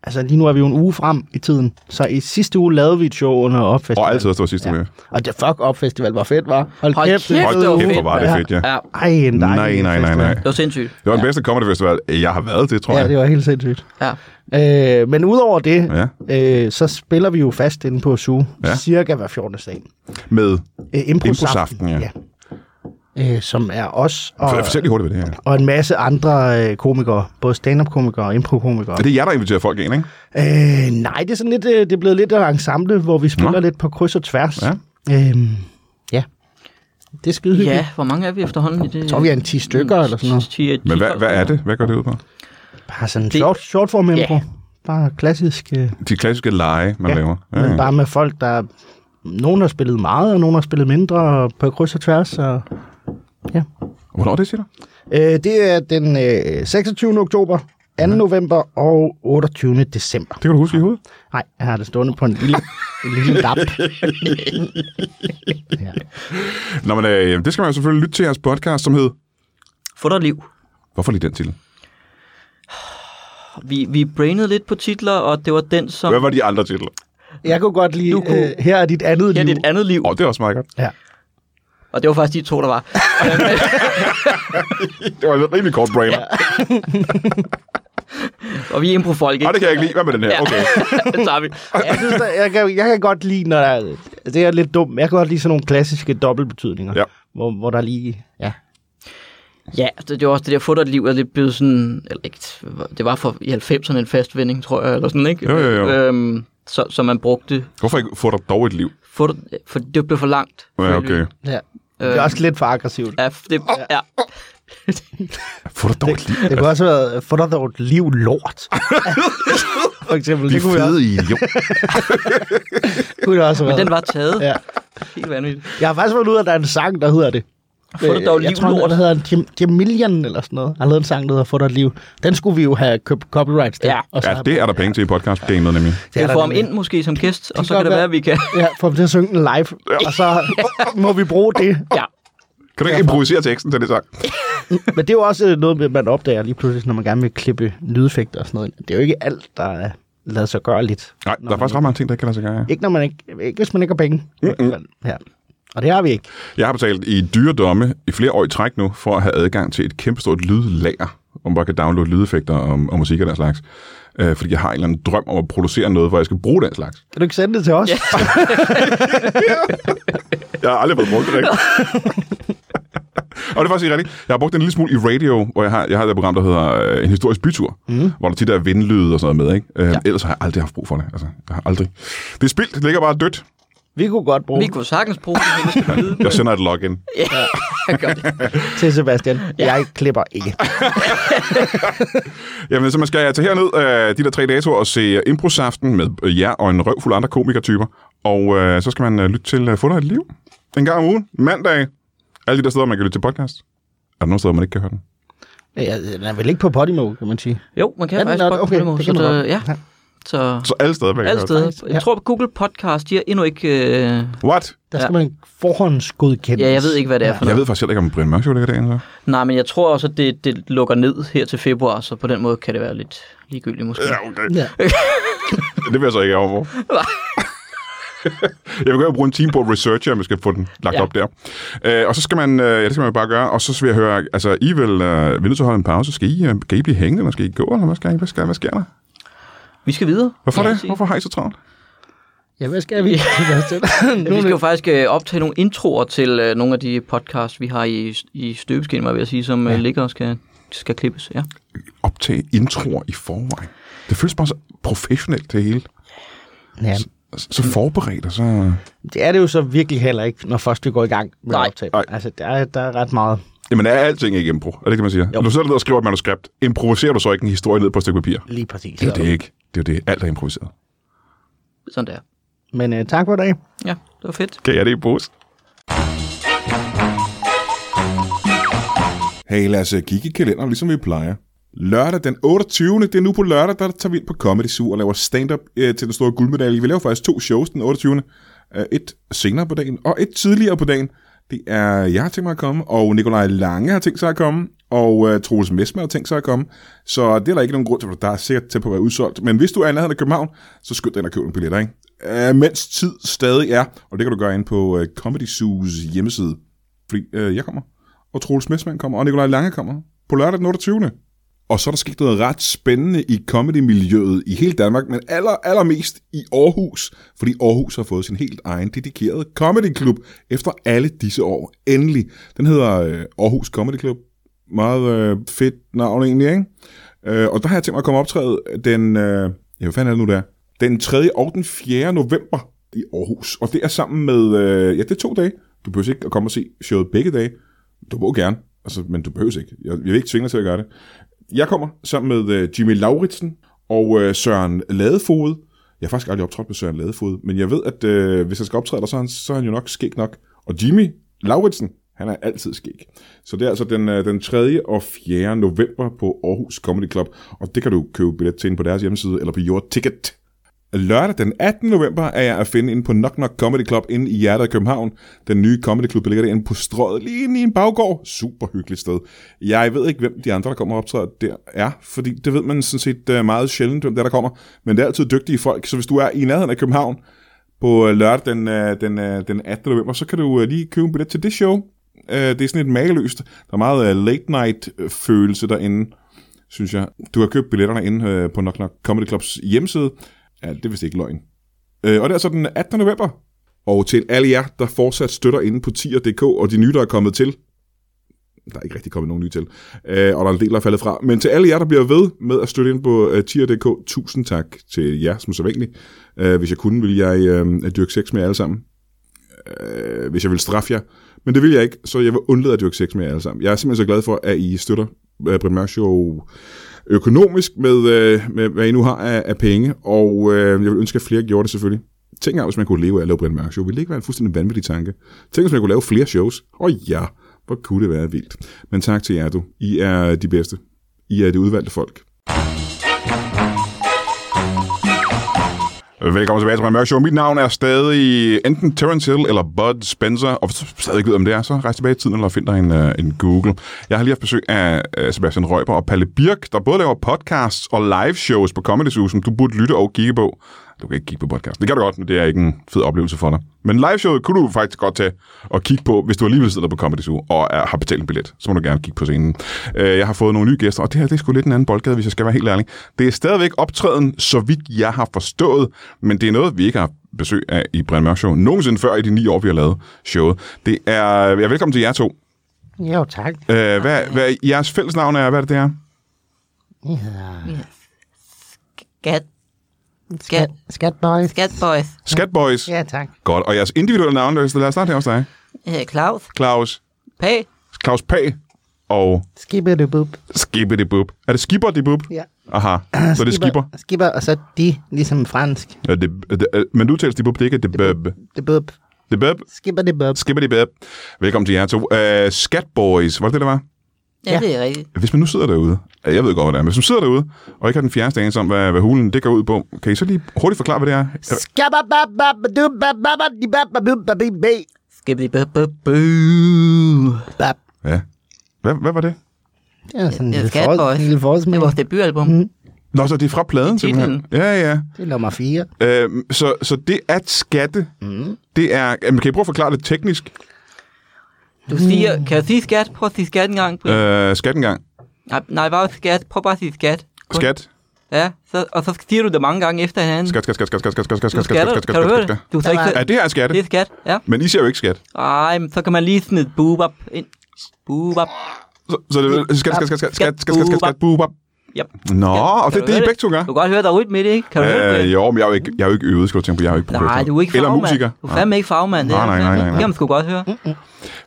altså lige nu er vi jo en uge frem i tiden. Så i sidste uge lavede vi et show under Opfestival. Og altid, det var sidste ja. Ja. Og det fuck Opfestival var fedt, var. Hold, Hold kæft, kæft, det var kæft, fedt, hvor var det fedt, ja. ja. Ej, en Nej, dejlig nej, nej, festival. nej. Det var sindssygt. Det var den bedste comedy festival, jeg har været til, tror Ja, jeg. det var helt sindssygt. Ja. Øh, men udover det, Ja. øh, så spiller vi jo fast inde på SU, Ja. ja. cirka hver 14. dag. Med Øh, Improsaften, ja. ja. Øh, som er os og, For, fortæl lige hurtigt, hvad det er. og en masse andre øh, komikere, både stand-up-komikere og impro-komikere. Er det jer, der inviterer folk ind, ikke? Øh, nej, det er sådan lidt, øh, det er blevet lidt af ensemble, hvor vi spiller Nå. lidt på kryds og tværs. Ja. Øhm, ja. Det er skide hyggeligt. Ja, hvor mange er vi efterhånden i det? Jeg tror, vi er en 10 stykker eller sådan noget. 10, Men hvad, hvad er det? Hvad går det ud på? Bare sådan en Det- short, short form impro. Ja. Bare klassisk, øh, De klassiske lege, man Ja, laver. ja. men bare med folk, der... Nogen har spillet meget, og nogen har spillet mindre og på kryds og tværs. Og, Hvornår er det, siger du? øh, det er den øh, 26. oktober, 2. november og 28. december. Det kan du huske i hovedet? Nej, jeg har det stående på en lille, en lille lap. ja. Nå, men øh, det skal man jo selvfølgelig lytte til jeres podcast, som hed Få dig liv. Hvorfor lige den titel? Vi, vi brainede lidt på titler, og det var den, som... Hvad var de andre titler? Jeg kunne godt lide, Du kunne- øh, her er dit andet Ja, liv. det er et andet liv. Åh, oh, det er også meget godt. Ja. Og det var faktisk de to, der var. Det var en rimelig kort brainer. og vi er improfolk, ikke? Nej, det kan jeg ikke lide. Hvad med den her? Ja. Okay. det tager vi. Jeg, synes, der, jeg, kan, jeg kan godt lide, når der er, det er lidt dumt, jeg kan godt lide sådan nogle klassiske dobbeltbetydninger, Ja. hvor, hvor der lige, ja, Ja, det, det var også det der, få dig et liv, er lidt blevet sådan, eller ikke, det var for i 90'erne en fast vending, tror jeg, eller sådan, ikke? Jo, jo, jo. Øhm, så, så man brugte, Hvorfor ikke få dig dog et liv? dig, for det blev for langt. Ja, okay. ja. Det er også lidt for aggressivt. Ja, det, ja. Få dig dog et liv. Det kunne også have været, få dig dog et liv lort. for eksempel. Vi Det kunne, fede idiot. kunne det også have Men været. den var taget. Ja. Helt vanvittigt. Jeg har faktisk fundet ud af, at der er en sang, der hedder det. Få dig dog jeg liv tror, lort. der hedder Jam- Jamilian eller sådan noget. Han har lavet en sang, der hedder Få dig liv. Den skulle vi jo have købt copyrights til. Ja. og så Ja, det er der penge til i podcast-gamet, nemlig. Vi er kan der få ham ind måske som gæst, og så kan det være, at vi kan... Ja, få ham til at synge den live, og så må vi bruge det. Ja. Kan du ikke improvisere teksten til det sang? Men det er jo også noget, med, man opdager lige pludselig, når man gerne vil klippe lydeffekter og sådan noget. Det er jo ikke alt, der er lavet sig gøre lidt. Nej, der er faktisk ret mange ting, der ikke kan lade sig gøre. ja. Ikke, når man ikke, ikke hvis man ikke har penge. Mm-hmm. Ja. Og det har vi ikke. Jeg har betalt i dyre domme i flere år i træk nu, for at have adgang til et kæmpestort lydlager, hvor man bare kan downloade lydeffekter og, og musik og den slags. Øh, fordi jeg har en eller anden drøm om at producere noget, hvor jeg skal bruge den slags. Kan du ikke sende det til os? Ja. Jeg har aldrig fået brugt det rigtigt. og det er faktisk rigtigt. Jeg har brugt den en lille smule i radio, hvor jeg har, jeg har et program, der hedder øh, En historisk bytur, mm. hvor der tit er vindlyde og sådan noget med. Ikke? Øh, ja. Ellers har jeg aldrig haft brug for det. Altså, jeg har aldrig. Det er spildt. Det ligger bare dødt. Vi kunne godt bruge Vi kunne sagtens bruge det. Jeg sender et login. Ja, gør det. til Sebastian. Ja. Jeg klipper ikke. Jamen, så man skal tage herned øh, de der tre datoer og se Improsaften med øh, jer og en røvfuld andre komikertyper. Og øh, så skal man øh, lytte til øh, Få dig et liv. En gang om ugen. Mandag. Alle de der steder, man kan lytte til podcast. Er der nogle steder, man ikke kan høre den? Ja, den er vel ikke på Podimo, kan man sige. Jo, man kan Ja, faktisk godt okay, på den det så kan man der, godt. ja. Ja. Så Så alle steder, man kan alle høre steder. Jeg tror, at Google Podcast, de har endnu ikke... Øh, What? Der skal Ja. man forhåndsgodkendes. ja, jeg ved ikke, hvad det er for Jeg noget. ved faktisk heller ikke, om Brian Mørk ligger derinde. Så. Nej, men jeg tror også, at det, det lukker ned her til februar, så på den måde kan det være lidt ligegyldigt måske. Ja, okay. Ja. Det vil jeg så ikke over for. jeg vil gerne bruge en time på at researche, om vi skal få den lagt Ja. op der. Øh, og så skal man, øh, ja, det skal man bare gøre, og så vil jeg høre, altså, I vil, øh, vi er nødt til at holde en pause. Skal I, øh, kan I blive hængende, eller skal I gå, eller hvad, skal I, hvad, skal, hvad sker der? Vi skal videre. Hvorfor det? sige. Hvorfor har I så travlt? ja, hvad skal vi? Vi skal jo faktisk øh, optage nogle introer til øh, nogle af de podcasts, vi har i, i støbeskinn, vil jeg sige, som ja. ligger og skal, skal klippes. Ja. Optage introer i forvejen. Det føles bare så professionelt det hele. ja, Så, så forberedt, og så... det er det jo så virkelig heller ikke, når først vi går i gang med Nej. at optage. Nej. Altså, der er, der er ret meget. Jamen er alting ikke impro? Er det ikke, man siger? Jo. Når du sidder ned og skriver et manuskript, improviserer du så ikke en historie ned på et stykke papir? Lige præcis. Det er det ikke. Det er jo det. Alt er improviseret. Sådan der. Men uh, tak for i dag. Ja, det var fedt. Kan jeg det i pose? Hey, lad os øh, kigge i kalenderen, ligesom vi plejer. Lørdag den 28. Det er nu på lørdag, der tager vi ind på Comedy Zoo og laver stand-up øh, til den store guldmedalje. Vi laver faktisk to shows den 28. Øh, et senere på dagen, og et tidligere på dagen. Det er, jeg har tænkt mig at komme, og Nikolaj Lange har tænkt sig at komme, og øh, Troels Mesmer har tænkt sig at komme. Så det er der ikke nogen grund til, for der er sikkert til på at være udsolgt. Men hvis du er i nærheden af København, så skynd dig ind og køb nogle billetter, ikke? Øh, mens tid stadig er, og det kan du gøre ind på øh, Comedy Zoos hjemmeside. Fordi øh, jeg kommer, og Troels Messmann kommer, og Nikolaj Lange kommer på lørdag den 28. Og så er der sket noget ret spændende i comedy-miljøet i hele Danmark, men aller, allermest i Aarhus, fordi Aarhus har fået sin helt egen dedikerede comedy-klub efter alle disse år. Endelig. Den hedder øh, Aarhus Comedy Club. Meget øh, fedt navn egentlig, ikke? Øh, og der har jeg tænkt mig at komme optræde den, øh, ja, hvad fanden er det nu der? Den 3. og den 4. november i Aarhus. Og det er sammen med, øh, ja, det er to dage. Du behøver ikke at komme og se showet begge dage. Du må gerne, altså, men du behøver ikke. Jeg, jeg vil ikke tvinge dig til at gøre det. Jeg kommer sammen med øh, Jimmy Lauritsen og øh, Søren Ladefod. Jeg har faktisk aldrig optrådt med Søren Ladefod, men jeg ved, at øh, hvis jeg skal optræde der, så er, han, så er han jo nok skæg nok. Og Jimmy Lauritsen, han er altid skæg. Så det er altså den, øh, den 3. og 4. november på Aarhus Comedy Club, og det kan du købe billet til inde på deres hjemmeside eller på Your Ticket. Lørdag den 18. november er jeg at finde inde på Knock Knock Comedy Club inde i hjertet af København. Den nye comedy club, der ligger derinde på strøget, lige inde i en baggård. Super hyggeligt sted. Jeg ved ikke, hvem de andre, der kommer og optræder der er, fordi det ved man sådan set øh, meget sjældent, hvem der, der kommer. Men det er altid dygtige folk, så hvis du er i nærheden af København på øh, lørdag den, den, den 18. november, så kan du lige købe en billet til det show. Øh, Det er sådan et mageløst. Der er meget uh, late night øh, følelse derinde, synes jeg. Du har købt billetterne inde øh, på Knock Knock Comedy Clubs hjemmeside. Ja, det er vist ikke løgn. Øh, og det er så den 18. november. Og til alle jer, der fortsat støtter inde på tier.dk, og de nye, der er kommet til, der er ikke rigtig kommet nogen nye til, øh, og der er en del, der er faldet fra. Men til alle jer, der bliver ved med at støtte ind på øh, uh, tier.dk, tusind tak til jer, som så vanligt. Uh, hvis jeg kunne, ville jeg uh, dyrke sex med jer alle sammen. Uh, hvis jeg ville straffe jer. Men det vil jeg ikke, så jeg vil undlade at dyrke sex med jer alle sammen. Jeg er simpelthen så glad for, at I støtter øh, uh, Brian Mørk Show økonomisk med, uh, med, hvad I nu har af, af penge, og uh, jeg vil ønske, at flere gjorde det selvfølgelig. Tænk engang, hvis man kunne leve af at lave Brian Mørk Show. Ville det ikke være en fuldstændig vanvittig tanke? Tænk, hvis man kunne lave flere shows. Åh ja, hvor kunne det være vildt. Men tak til jer, du. I er de bedste. I er det udvalgte folk. Velkommen tilbage til Brian Mørk Show. Mit navn er stadig enten Terence Hill eller Bud Spencer. Og hvis du stadig ikke ved, om det er, så rejs tilbage i tiden eller find dig en, uh, en Google. Jeg har lige haft besøg af uh, Sebastian Røber og Palle Birk, der både laver podcasts og live shows på Comedy Zoo, som du burde lytte og kigge på. Du kan ikke kigge på podcast. Det kan du godt, men det er ikke en fed oplevelse for dig. Men live showet kunne du faktisk godt tage og kigge på, hvis du alligevel sidder på Comedy Zoo og er, har betalt en billet. Så må du gerne kigge på scenen. Uh, jeg har fået nogle nye gæster, og det her det er sgu lidt en anden boldgade, hvis jeg skal være helt ærlig. Det er stadigvæk optræden, så vidt jeg har forstået, men det er noget, vi ikke har besøg af i Brian Mørk Show. Nogensinde før i de ni år, vi har lavet showet. Det er... Jeg er velkommen til jer to. Jo, tak. Uh, hvad, hvad jeres fællesnavn er? Hvad er det, det er? Hedder Skat. Skat. Skat Boys. Skat boys. Skatboys. Ja, tak. Godt. Og jeres individuelle navn, lad os starte her hos dig. Jeg hedder Claus. Claus. Pag. Claus Pag og Skibber bub. Skibbe det bub. Er det skipper det bub? Ja. Aha, så er det skipper. Skibber, og så de, ligesom fransk. Ja, det, det, øh, men du taler det bub, det er ikke det bub. Det bub. Det bub. Skibber det bub. Skipper det bub. Velkommen til jer to. Uh, Skatboys, var det det, der var? Ja, Ja. det er rigtigt. Hvis man nu sidder derude, ja, jeg ved godt, hvad det er, men hvis man sidder derude, og ikke har den fjerneste anelse om, hvad, hvad hulen det går ud på, kan I så lige hurtigt forklare, hvad det er? Ja. Hvad, hvad var det? Det er sådan en Det er lille, for, Boys. en lille Det er vores debutalbum. Mm. Nå, så det er fra pladen, simpelthen. Ja, ja. Det er nummer 4. Øh, så, så det at skatte, Mm. det er... Jamen, kan I prøve at forklare det teknisk? Du siger, kan jeg sige skat? Prøv at sige skat en gang. Øh, skat engang. Nej, nej, bare skat. Prøv bare at sige skat. Kun. Skat. Ja, så, og så siger du det mange gange efter hinanden. Skat, skat, skat, skat, skat, skat, skat, skat, skat, skat, skat, skat, skat, det? skat. Du er ikke Ja, det her er skatte. Det er skat, ja. Men I siger jo ikke skat. Ej, men så kan man lige smide boob op ind. Boob op. Så, så det er skat, skat, skat, skat, skat, skat, skat, skat, skat, boob up. Yep. Nå, og Kan det er du det, I begge to gør. Du kan godt høre, der er rytme med det, ikke? Kan du høre det? Øh, jo, men jeg er jo ikke, jeg er jo ikke øvet, skal du tænke på. Jeg er jo ikke Nej, professionel. du er ikke Eller fagmand. musiker. Du er fandme ikke fagmand. Det, Nej, nej, nej, nej, Det nej. kan man sgu godt høre.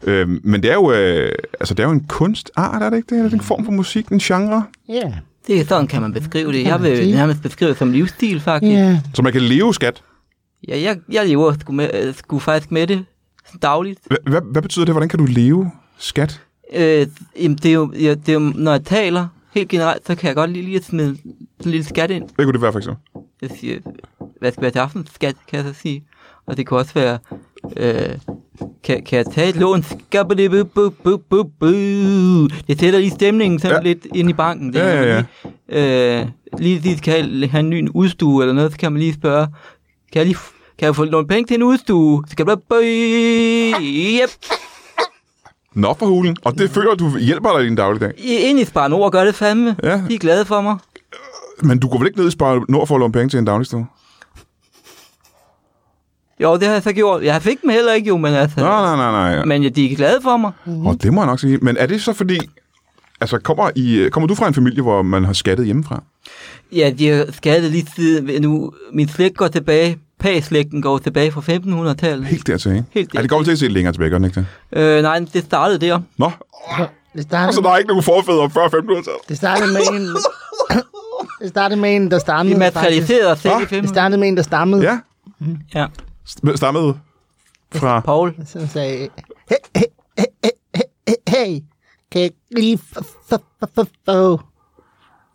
Øh, men det er jo, øh, altså, det er jo en kunstart, er det ikke det? Er det en form for musik, en genre? Ja. Det er sådan, kan man beskrive det. Jeg man vil nærmest beskrive det som livsstil, faktisk. Ja. Så man kan leve skat. Ja, jeg, jeg lever sgu, med, øh, sgu faktisk med det dagligt. Hvad, hvad, hvad betyder det? Hvordan kan du leve skat? Øh, jamen, det er, jo, ja, det er jo, når jeg taler helt generelt, så kan jeg godt lige, lige at smide en lille skat ind. Hvad kunne det være, for eksempel? Jeg siger, hvad skal være til aften, skat, kan jeg så sige. Og det kan også være, øh, kan, kan jeg tage et lån? Det sætter lige stemningen sådan Ja. ja. lidt ind i banken. Det Ja, kan ja, man Lige, øh, lige lige skal have, have en ny udstue eller noget, så kan man lige spørge, kan jeg lige kan jeg få lånt penge til en udstue? Skal du Yep. Nå for hulen. Og det føler du hjælper dig i din dagligdag. Ind i Spar Nord gør det fandme. Ja. De er glade for mig. Men du går vel ikke ned i Spar Nord for at låne penge til en dagligstue? Jo, det har jeg så gjort. Jeg fik dem heller ikke jo, men altså... Nej, nej, nej, nej. Men ja, de er glade for mig. Og det må jeg nok sige. Men er det så fordi... Altså, kommer, I, kommer du fra en familie, hvor man har skattet hjemmefra? Ja, de har skattet lige siden nu. Min slægt går tilbage. Pag-slægten går tilbage fra 1500-tallet. Helt dertil, ikke? Helt Ja, det kommer til at se længere tilbage, gør den ikke det? Øh, nej, det startede der. Nå, Det startede, så der er ikke nogen forfædre før 1500-tallet? det startede med en... Det startede med en, der Vi stammede. materialiserede os selv Nå, i faktisk. Det 1500. startede med en, der stammede. Ja, Ja, st- stammede fra... Paul. Som sagde, hey, hey, hey, hey, hey, hey, kan jeg lige få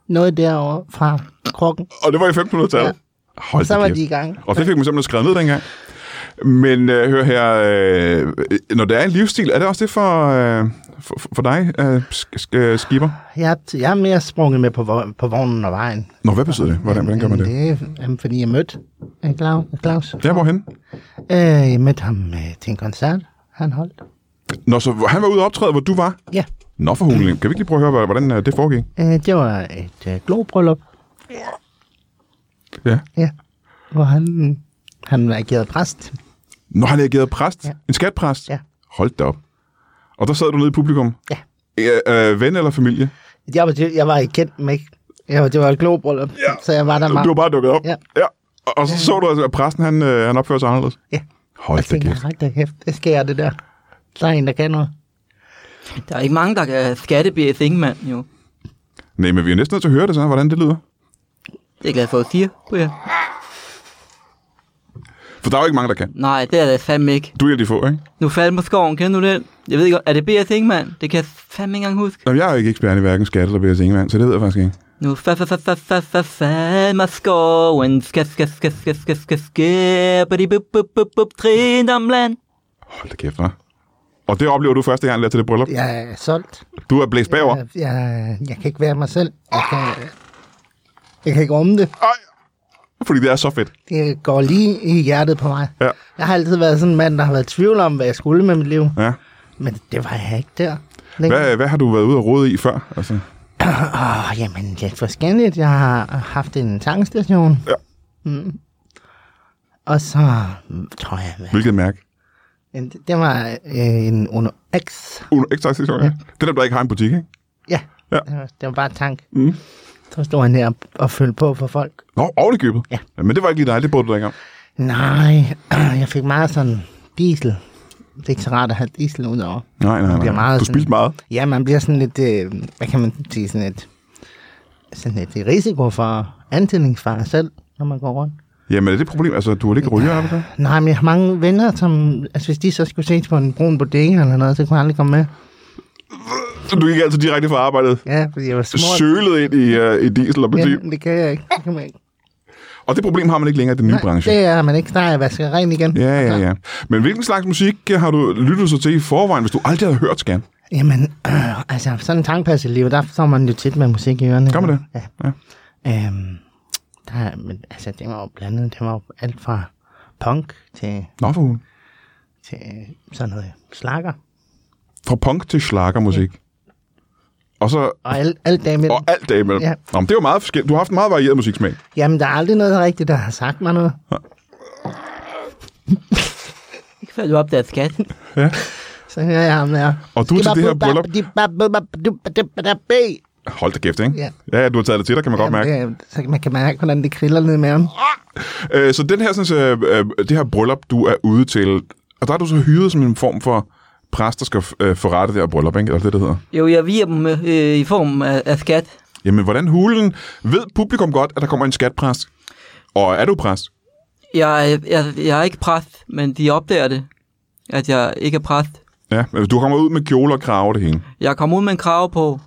noget derovre fra krukken? Og det var i 1500-tallet? Hold Så var de i gang. Og det fik man simpelthen skrevet ned dengang. Men øh, hør her, øh, når det er en livsstil, er det også det for, øh, for, for dig, øh, sk- sk- skipper? Jeg, jeg er mere sprunget med på, på vognen og vejen. Nå, hvad betyder det? Hvordan, hvordan gør man det? Det er, jamen, fordi jeg mødte øh, Claus. Claus. Ja, hvorhen? Øh, jeg mødte ham øh, til en koncert, han holdt. Nå, så han var ude og optræde, hvor du var? Ja, Nå, for hulen. Kan vi ikke lige prøve at høre, hvordan øh, det foregik? øh, det var et øh, globryllup, Ja. ja, hvor han, han agerede præst. Nå, han agerede præst? Ja. En skatpræst? Ja. Hold da op. Og der sad du nede i publikum? Ja. Øh, øh, ven eller familie? Jeg var, jeg var ikke kendt med, jeg var, det var et globryllup, ja. så jeg var der Du meget. var bare dukket op? Ja. ja. Og, og så så du, altså, at præsten han, øh, han opførte sig anderledes? Ja. Hold da kæft. hold da kæft, det jeg det der. Der er en, der kan noget. Der er ikke mange, der kan skattebære Ingemann, jo. Nej, men vi er næsten nødt til at høre det så, hvordan det lyder. Det er jeg glad for at sige, Brian. For der er jo ikke mange, der kan. Nej, det er det fandme ikke. Du er en af de få, ikke? Nu faldt på skoven, kender du den? Jeg ved ikke, er det B.S. Ingemann? Det kan jeg fandme ikke engang huske. Nå, jeg er jo ikke ekspert i hverken skat eller BS Ingemann, så det ved jeg faktisk ikke. Nu fa fa fa fa fa fa faldt mig skoven, skal skal skal skal skal skal skal på de bup bup bup bup trin om land. Hold da kæft, hva'? Og det oplever du første gang, der til det bryllup? Jeg er solgt. Du er blæst bagover? Jeg, jeg, jeg kan ikke være mig selv. Jeg kan, jeg kan ikke rumme det. Ej, fordi det er så fedt. Det går lige i hjertet på mig. Ja. Jeg har altid været sådan en mand, der har været i tvivl om, hvad jeg skulle med mit liv. Ja. Men det var jeg ikke der. længere. Hvad, hvad har du været ude og rode i før? Altså, Åh, oh, jamen, er forskelligt. Jeg har haft en tankstation. Ja. Mm. Og så, mm, tror jeg, hvad, hvilket mærke? en, det var øh, en Uno X. Uno ekstra station, ja. Det er dem, der ikke har en butik, ikke? Ja, Ja. Det, var, det var bare tank. Mm. Så stod han her og, fyldte på for folk. Nå, oven i købet. Ja. Men det var ikke lige dig, det burde du om. Nej, jeg fik meget sådan diesel. Det er ikke så rart at have diesel udover. Nej, nej, nej. meget Du sådan- spiste meget. Ja, man bliver sådan lidt, øh, hvad kan man sige, sådan et, sådan et risiko for antændingsfare selv, når man går rundt. Jamen, er det et problem? Altså, du er ikke ryger, er du? Nej, men jeg har mange venner, som, altså hvis de så skulle ses på en brun bodega eller noget, så kunne jeg aldrig komme med. Så du gik altså direkte fra arbejdet? Ja, fordi jeg var smurt. Sølet ind i, uh, i diesel og benzin. Ja, det kan jeg ikke. Det kan man ikke. Og det problem har man ikke længere i den nye Nej, branche. det er man ikke. Der er jeg vasker ren igen. Ja, ja, ja. Men hvilken slags musik har du lyttet så til i forvejen, hvis du aldrig havde hørt Scan? Jamen, øh, altså sådan en tankpas i livet, der står man jo tit med musik i ørerne. Gør man det? Ja. Ja. Øhm, der, er- men, altså, det var jo blandet. Det var jo alt fra punk til, Nå, for hun. til sådan noget slakker. Fra punk til slagermusik. Og så Og alt, alt imellem. og alt dag imellem. Ja. Ja. Nå, men det er jo meget forskelligt. Du har haft en meget varieret musiksmag. Jamen, der er aldrig noget rigtigt, der har sagt mig noget. Ikke før du opdagede skat. Ja. Så hører jeg ham der. Og du er til det her bryllup. Hold da kæft, ikke? Ja. Ja, ja, du har taget det til dig, kan man godt mærke. Det, så man kan mærke, hvordan det kriller ned med ham. Øh, så den her, sådan, øh, øh, det her bryllup, du er ude til, og der er du så hyret som en form for præst, der skal øh, forrette det her bryllup, ikke? Eller det, det hedder. Jo, jeg viger dem øh, i form af, af skat. Jamen, hvordan hulen ved publikum godt, at der kommer en skatpræst? Og er du præst? Jeg, jeg, jeg er ikke præst, men de opdager det, at jeg ikke er præst. Ja, men du kommer ud med kjole og krave det hele. Jeg kommer ud med en krav på.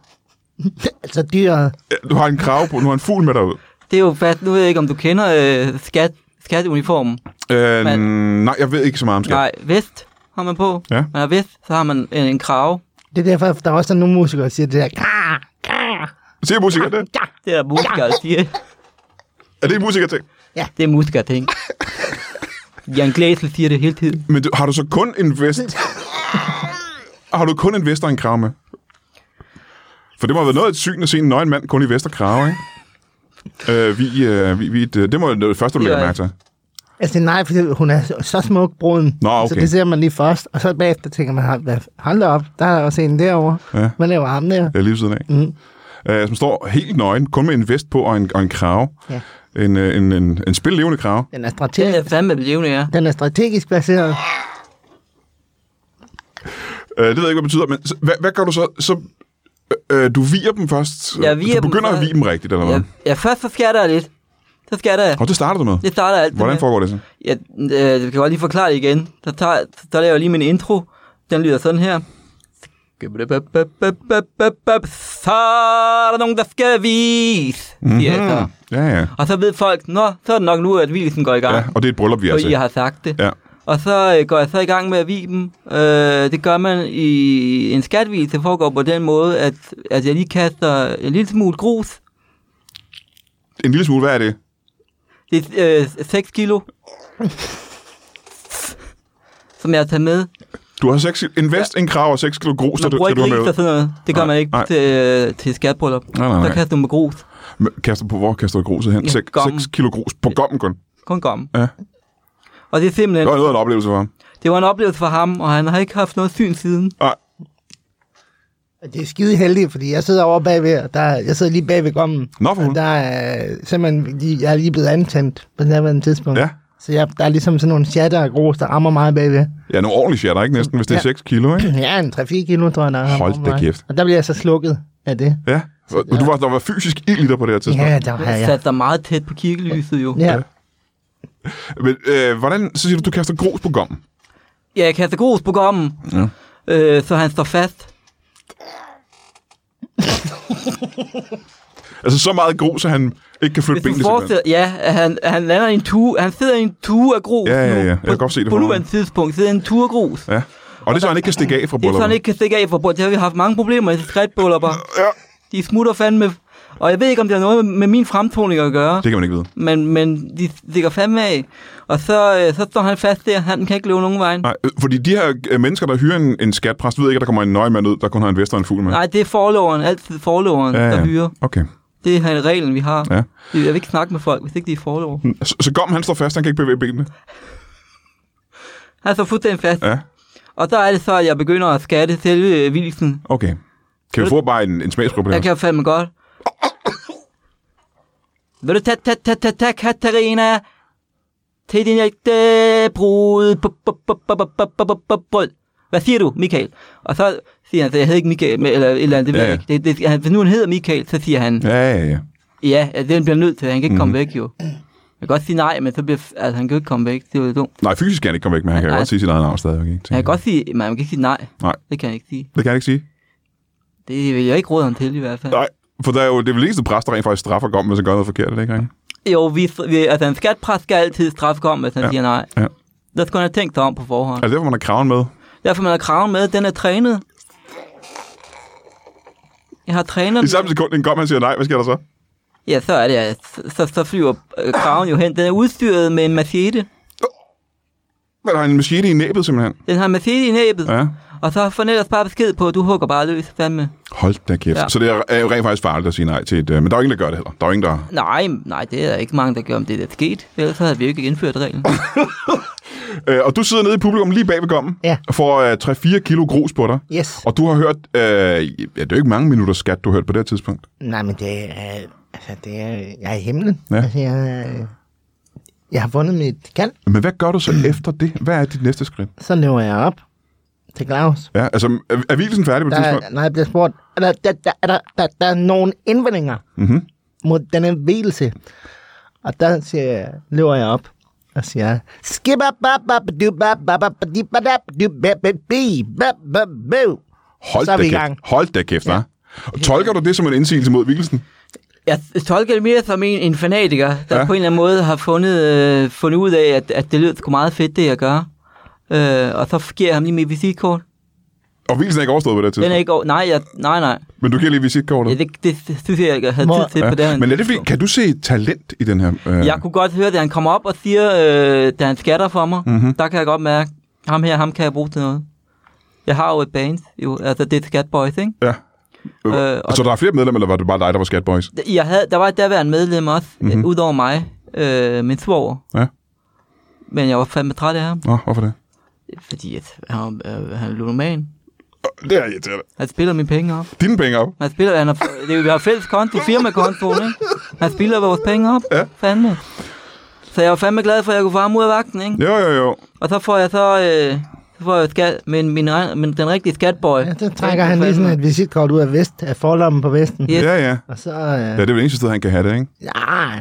Altså. Ja, Du har en krave på, du har en fugl med dig ud. Det er jo fast, nu ved jeg ikke, om du kender øh, skat, skatuniformen. Øh, Men- nej, jeg ved ikke så meget om skat. Nej, vest har man på. Ja. Man har vest, så har man en, en krav. Det er derfor, der er også nogle musikere, der siger det der. Kar, kar, Siger musikere det? Det er musikere, der siger. Er det en musiker ting? Det er musikere ting. Jan Glæsel siger det hele tiden. Men du, har du så kun en vest? har du kun en vest og en krav med? For det må have været noget af et syn at se en nøgen mand kun i vest og krav, ikke? Øh, vi, øh, vi, vi, det, det må være det første, du Ja, lægger ja. mærke til. Altså nej, fordi hun er så, smuk bruden. Nå, okay. Så det ser man lige først, og så bagefter tænker man, "Hold- hvad, hold op, der er også en derovre. Ja. Hvad laver ham der? Jeg er lige siden af. Mm. Øh, som står helt nøgen, kun med en vest på og en, og en krav. Ja. En, øh, en, en, en spillevende krav. Den er strategisk, er fandme levende, ja. den er strategisk baseret. Øh, det ved jeg ikke, hvad det betyder, men så- hvad, hvad gør du så? så øh, du viger dem først? Jeg viger du dem begynder at først. vie dem rigtigt, eller hvad? Jeg, ja, først så skatter jeg lidt. Så skatter jeg. Og det starter du med. Det starter alt. Hvordan foregår det så? Jeg, øh, jeg kan godt lige forklare det igen. Så, tager, så laver jeg lige min intro. Den lyder sådan her. Så er der nogen, der skal vise, så. Ja, ja. Og så ved folk, nå, så er det nok nu, at hvilsen går i gang. Ja, og det er et bryllup, vi har set. jeg har sagt det. Ja. Og så øh, går jeg så i gang med at vige dem. Øh, det gør man i en skatvis. Det foregår på den måde, at, at jeg lige kaster en lille smule grus. En lille smule, hvad er det? Det er øh, 6 kilo. som jeg har taget med. Du har seks, en vest, en krav og 6 kilo grus, der, bruger du, ikke du har med sådan noget. Det gør Nej, man ikke nej. til, øh, til skatbryllup. Nej, nej, nej. Så kaster du med grus. Men Kaster på, hvor kaster du gruset hen? Ja, 6 gommen. kilo grus på gommen kun. Kun gom. Ja. Og det er simpelthen... Det var noget af en oplevelse for ham. Det var en oplevelse for ham, og han har ikke haft noget syn siden. Nej, Det er skide heldigt, fordi jeg sidder over bagved, der, jeg sidder lige bagved gommen. Nå for der er simpelthen, jeg er lige blevet antændt på det her tidspunkt. Ja. Så jeg, der er ligesom sådan nogle chatter og grus, der rammer mig bagved. Ja, nogle ordentlige shatter, ikke næsten, hvis det er Ja. 6 kilo, ikke? Ja, en 3-4 kilo, tror jeg, der Hold da kæft. Og der bliver jeg så slukket af det. Ja. Og du var, der var fysisk ild i dig på det her tidspunkt. Ja, der har Jeg satte dig meget tæt på kirkelyset jo. Ja. Men, øh, hvordan, så siger du, du kaster grus på gommen? Ja, jeg kaster grus på gommen, Ja. øh, så han står fast. Altså så meget grus, at han ikke kan flytte benene forestiller, ja, at han, han lander i en tue, han sidder i en tue af grus Ja, ja, ja. nu. Jeg kan godt se det På nuværende tidspunkt sidder i en tue af grus. Ja. Og det er så, han ikke kan stikke af fra Det er så, han ikke kan stikke af for bordet. Det har vi haft mange problemer i skridtbryllupper. Ja. De smutter fandme. Og jeg ved ikke, om det har noget med, min fremtoning at gøre. Det kan man ikke vide. Men, men de stikker fandme af. Og så, øh, så står han fast der. Han kan ikke løbe nogen vej. Nej, øh, fordi de her øh, mennesker, der hyrer en, en skatpræst, ved ikke, at der kommer en nøgmand ud, der kun har en vest og en fugl med. Nej, det er forloveren. Altid forloveren, Ja, ja. der hyrer. Okay. Det er reglen, vi har. Ja. Jeg vil ikke snakke med folk, hvis ikke de er forlover. Så, så Gom, han står fast, han kan ikke bevæge benene. Han står fuldstændig fast. Ja, Og der er det så, at jeg begynder at skatte selve hvilsen. okay. Kan vi få bare en, en smagsprøve på det Jeg kan fandme godt. Katarina, til din ægte brud. Brød. Hvad siger du, Michael? Og så siger han, så jeg hedder ikke Michael, eller et eller andet, det ved ja, jeg ikke. Det, det, hvis nu han hedder Michael, så siger han... Ja, ja, ja. Ja, altså, det bliver nødt til, han kan ikke komme mhm. væk jo. Jeg kan godt sige nej, men så bliver, altså, han kan ikke komme væk, det er jo dumt. Nej, fysisk kan han ikke komme væk, men han kan nej. godt sige sit eget navn stadig. Ikke, han kan godt sige, men man kan ikke sige nej. Nej. Det kan han ikke sige. Det kan han ikke sige. Det vil jeg ikke råde ham til i hvert fald. Nej for der er jo det er vel eneste præst, der rent faktisk straffer Gom, hvis han gør noget forkert, er det ikke rigtigt? Jo, vi, vi, altså en skatpræst skal altid straffe kom, hvis han Ja. siger nej. Ja. Der skulle han have tænkt sig om på forhånd. Det derfor, man har kraven med? Derfor man har kraven med, den er trænet. Jeg har trænet I den. samme sekund, en Gom, han siger nej, hvad sker der så? Ja, så er det, at så, så flyver øh, kraven jo hen. Den er udstyret med en machete. Der er en machete i næbet, simpelthen. Den har en machete i næbet. Ja. Og så får den ellers bare besked på, at du hugger bare løs. Fandme. Hold da kæft. Ja. Så det er, jo rent faktisk farligt at sige nej til et... øh, Men der er jo ingen, der gør det heller. Der er jo ingen, der... Nej, nej, det er der ikke mange, der gør, om det er sket. Ellers så havde vi jo ikke indført reglen. Øh, og du sidder nede i publikum lige bag ved gommen. Ja. Og får øh, 3-4 kilo grus på dig. Yes. Og du har hørt... Øh, ja, det er jo ikke mange minutter skat, du har hørt på det her tidspunkt. Nej, men det er, altså, det er, jeg er i himlen. Ja. Altså, jeg, jeg har fundet mit kald, Men hvad gør du så efter det? Hvad er dit næste skridt? så løber jeg op til Claus. Ja, altså, er, hvilesen færdig på det Der, tidspunkt? er- når jeg bliver spurgt, er der, der, der, er der, der, der er nogle indvendinger Mhm. mod denne hvilelse. Og der siger jeg, løber jeg op og siger, skibabababadubababadibadabdubabababab. Hold Så er da vi i kæft. gang. Hold da kæft, Ja. ja. Tolker du det som en indsigelse mod hvilesen? Jeg tolker det mere som en, en fanatiker, der Ja. ja. på en eller anden måde har fundet, øh, fundet ud af, at, at det lyder sgu meget fedt, det jeg gør. Øh, og så giver jeg ham lige mit visitkort. Og hvilesen er ikke overstået på det her Den tidspunkt. er ikke over... Nej, jeg, nej, nej. Men du giver lige visitkortet? Ja, det, det, det, synes jeg, jeg havde Hvor- tid til på det her. Men er det fordi, kan du se talent i den her? Øh... Jeg kunne godt høre, at han kommer op og siger, øh, da han skatter for mig, Mhm. mm-hmm. der kan jeg godt mærke, ham her, ham kan jeg bruge til noget. Jeg har jo et band, jo, altså det er Skatboys, ikke? Ja. Øh, Øh, og- så der er flere medlemmer, eller var det bare dig, der var Skatboys? Jeg havde, der var et derværende medlem også, Mhm. mm-hmm. udover mig, øh, min svoger. Ja. Men jeg var fandme træt af ham, Nå, hvorfor det? Fordi at han, øh, han er ludoman. Det er irriterende. Han spiller mine penge op. Dine penge op. Han spiller, han har, det er, jo- vi har fælles konto, firmakonto, ikke? Han spiller vores penge op, Ja. fandme. Så jeg var fandme glad for, at jeg kunne få ham ud af vagten, ikke? Jo, jo, jo. Og så får jeg så, øh, så får jeg skat, men, min, men den rigtige skatboy. Ja, så trækker han lige sådan et visitkort ud af, vest, af forlommen på vesten. Yes. Ja, ja. Og så... Øh, Ja, det er det eneste sted, han kan have det, ikke? ja,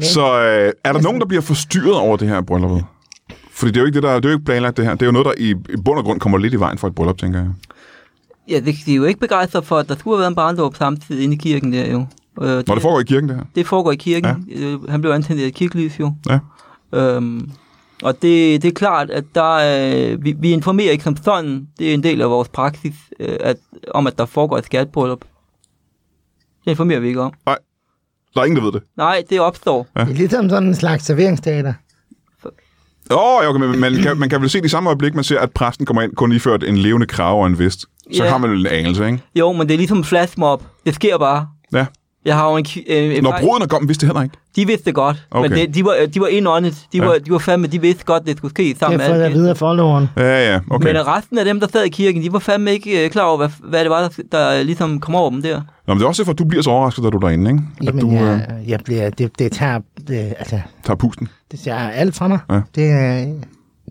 Så øh, er der nogen, der bliver forstyrret over det her brylluppet? Fordi det er jo ikke, det der, det er jo ikke planlagt det her. Det er jo noget, der i, i bund og grund kommer lidt i vejen for et bryllup, tænker jeg. Ja, det, de er jo ikke begejstret for, at der skulle have været en barndåb samtidig inde i kirken der jo. Øh, Når det foregår i kirken, det her. det foregår i kirken. Ja. Øh, han blev antændt af kirkelys jo. Ja. Øhm, og det, det er klart, at der er, vi, vi informerer ikke som sådan. Det er en del af vores praksis, øh, at, om at der foregår et skatbryllup. Det informerer vi ikke om. Der er ingen, der ved det. Nej, det opstår. Det er ligesom sådan en slags serveringsteater. Åh, oh, okay, men man kan, man kan vel se det i samme øjeblik, man ser, at præsten kommer ind, kun iført en levende krave og en vest. Så Ja. har man vel en anelse, ikke? Jo, men det er ligesom en flashmob. Det sker bare. Ja. Jeg har jo en... Øh, en Når bruden er kommet, vidste det heller ikke. De vidste det godt, Okay. men det, de, var, de var indåndet. De, Ja. var, de var fandme, de vidste godt, det skulle ske Jeg sammen med det alt videre af followeren. Ja, ja, okay. Men resten af dem, der sad i kirken, de var fandme ikke øh, klar over, hvad, hvad det var, der, der ligesom kom over dem der. Nå, men det er også derfor, at du bliver så overrasket, da du er derinde, ikke? At Jamen, du øh, jeg, jeg bliver, det, det tager, det, altså, tager pusten. det tager alt fra mig. Ja. Det, er,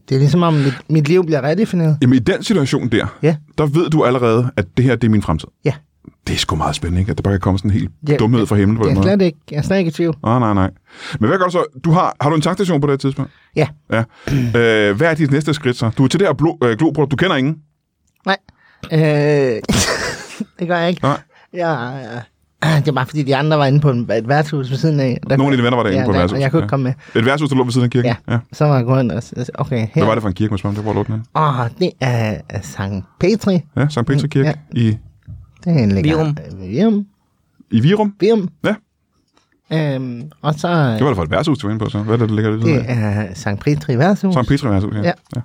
det er ligesom om mit, mit liv bliver redefineret. Jamen, i den situation der, Ja. der ved du allerede, at det her, det er min fremtid. Ja. Det er sgu meget spændende, ikke? At det bare kan komme sådan en helt Ja, dumhed fra himlen på Jeg den er måde. slet ikke, jeg er slet ikke i tvivl. Nej, nej, nej. Men hvad gør du så? Du har, har du en tankstation på det tidspunkt? Ja. Ja. Øh, hvad er dit næste skridt så? Du er til det her blå, øh, globrød. Du kender ingen? Nej. Øh, det gør jeg ikke. Nej. Jeg, øh, det er bare fordi, de andre var inde på et værtshus ved siden af. Der, Nogle af dine venner var derinde ja, på et værtshus. jeg kunne ikke ja. komme med. Et værtshus, der lå ved siden af kirken? Ja. ja. Så var jeg gået ind og okay, her. Hvad var det for en kirke, man spørger om? Det var lå den? Åh, det er er Sankt Petri. Ja, Sankt Petri Kirke Ja. i, Det er en lækker... Virum. øh, Virum. i Virum. Virum. Ja. Øhm, og så... Det var da for et værtshus, du var inde på så. Hvad er det, der ligger lidt det det er Sankt Petri værtshus. Sankt Petri værtshus, ja. Ja. ja.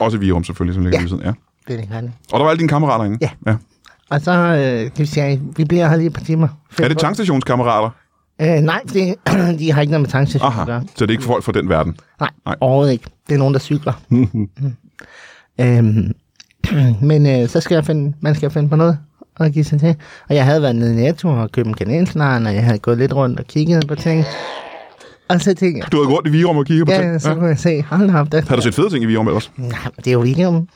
Også i Virum selvfølgelig, som ligger Ja. ved siden. Ja. Det er det. Og der var alle dine kammerater inde? Ja. ja. Og så, øh, det vil sige, vi bliver her lige et par timer. Er det tankstationskammerater? Øh, nej, det, de har ikke noget med tankstation at Aha, gøre. så det er ikke folk fra den verden. Nej, Nej. nej, overhovedet ikke. Det er nogen, der cykler. Mm. øhm, men øh, så skal jeg finde, man skal finde på noget at give sig til. Og jeg havde været nede i Netto og købt en kanelsnaren, og jeg havde gået lidt rundt og kigget på ting. Og så tænkte jeg, Du havde gået i Virum og kigget på ting. ja, så kunne jeg se, hold da op, der, Har du set fede ting i Virum ellers? nej, det er jo om,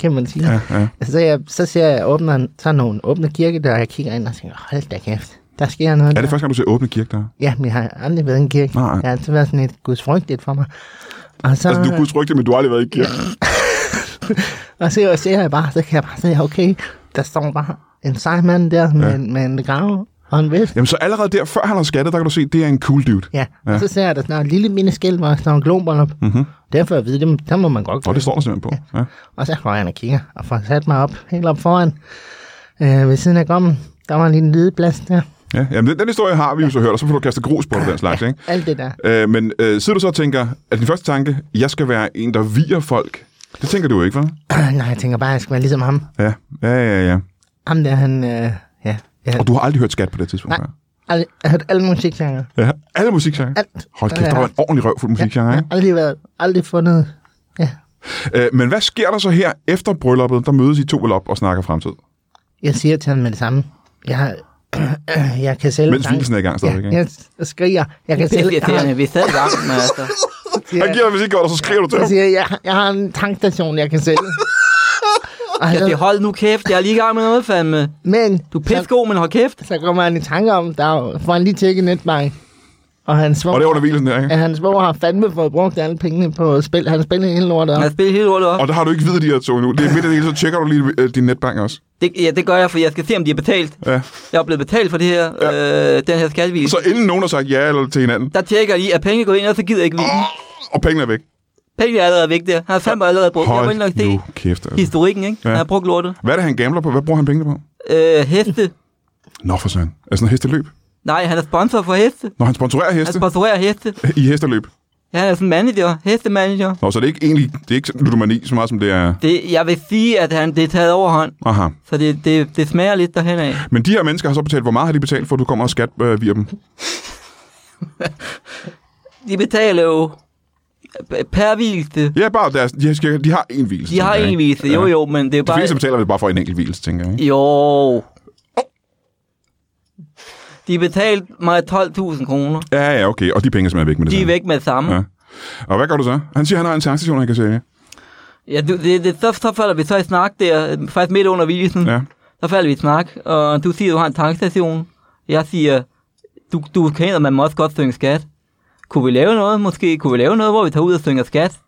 kan man sige. Ja, ja. Så, jeg, så ser jeg, åbner, så er nogle åbne kirkedør, og jeg kigger ind og tænker, hold da kæft, der sker noget Er der. det første gang, du ser åbne kirke der? Ja, men jeg har aldrig været i en kirke. Nej. Det har altid været sådan et gudsfrygtigt for mig. Og så, Altså, du er guds rygte, men du har aldrig været i kirke. og så ser jeg bare, så kan jeg bare se, okay, der står bare en sej mand der med, ja. med en grave og en vest. Jamen, så allerede der, før han har skattet, der kan du se, det er en cool dude. Ja, Ja. og så ser jeg, der sådan en lille mine skilt, hvor der står en globrøllop. Mhm. Derfor jeg ved, det, der må man godt gå Og det står der simpelthen på. Ja. Og så går jeg og kigger, og får sat mig op, helt op foran. Øh, ved siden af gommen, der var en lille plads der. Ja, jamen, den, den historie har vi jo så hørt, og så får du kastet grus på det, den slags, ikke? Alt det der. Øh, men øh, sidder du så og tænker, at din første tanke, jeg skal være en, der viger folk, det tænker du jo ikke, vel? Nej, jeg tænker bare, at jeg skal være ligesom ham. Ja, ja, ja, ja. Ham der, han... Øh, ja, jeg, Og du har aldrig hørt skat på det tidspunkt? Nej. aldrig, jeg har hørt alle musikgenre. Ja, alle musikgenre. Alt. Hold kæft, har der jeg var en ordentlig røvfuld musikgenre, Jeg ikke? har aldrig, været, aldrig fundet... Ja, Øh, men hvad sker der så her efter brylluppet? Der mødes I to vel op og snakker fremtid. jeg siger til ham med det samme. Jeg, jeg kan sælge... Mens vielsen er i gang stadigvæk, ja, ikke? jeg skriger. Jeg kan Det sælge... siger til vi sad i gang med, altså. Han giver dig musikkort, og så skriver du til Jeg ham. siger, jeg, jeg har en tankstation, jeg kan sælge. Og Jeg så, siger, hold nu kæft, jeg er lige i gang med noget, fandme. men Du er pissegod, men hold kæft. så, kommer han i tanke om, der er- får han lige tjekket netbank. Og hans svog, Og det er under hvilesen der, ikke? at hans svog har fandme fået brugt alle pengene på spil. Han spiller hele lortet op. Jeg spiller hele lortet op. Og der har du ikke videt de her to nu. Det er midt af det hele, så tjekker du lige øh, din netbank også. Det, ja, det gør jeg, for jeg skal se, om de er betalt. Ja. Jeg er blevet betalt for det her, ja. øh, den her skattevis. Så inden nogen har sagt ja eller til hinanden, Der tjekker jeg lige, at penge gået ind, og så gider jeg ikke vide. og pengene er væk. Penge er allerede væk der. Han har fandme allerede brugt. Jeg må Hold ikke nok kæft. Altså. historikken, ikke? Ja. Han har brugt lortet. Hvad er det, han gambler på? Hvad bruger han pengene på? Øh, heste. Nå for søren. Altså noget hesteløb? Nej, han er sponsor for heste. Når han sponsorerer Han heste sponsorerer heste. i hesteløb. Ja, han er sådan manager, hestemanager. Nå, så det er ikke egentlig, det er ikke ludomani så meget som det er... Det, jeg vil sige, at han, det er taget overhånd. Aha. Så det, det, det smager lidt derhen af. Men de her mennesker har så betalt, hvor meget har de betalt for, at du kommer og skat øh, via dem? De betaler jo per hvilse. Ja, bare deres, de, har, de har en hvilelse. De har ikke? hvilse, jo jo, men det er De bare... fleste betaler vel bare for en enkelt hvilelse, tænker jeg. Ikke? Jo. De betalte mig 12.000 kroner. Ja, ja, okay. Og de penge er simpelthen væk med det De er samme. væk med det samme. Ja. Og hvad gør du så? Han siger, han har en tankstation, han kan sælge. Ja, du, det, det, så, så falder vi så i snak der, øh, faktisk midt under hvilesen. Ja. Så falder vi i snak, og du siger, du har en tankstation. Jeg siger, du, du kan man må også godt synge skat. Kunne vi lave noget? Måske kunne vi lave noget, hvor vi tager ud og synger skat?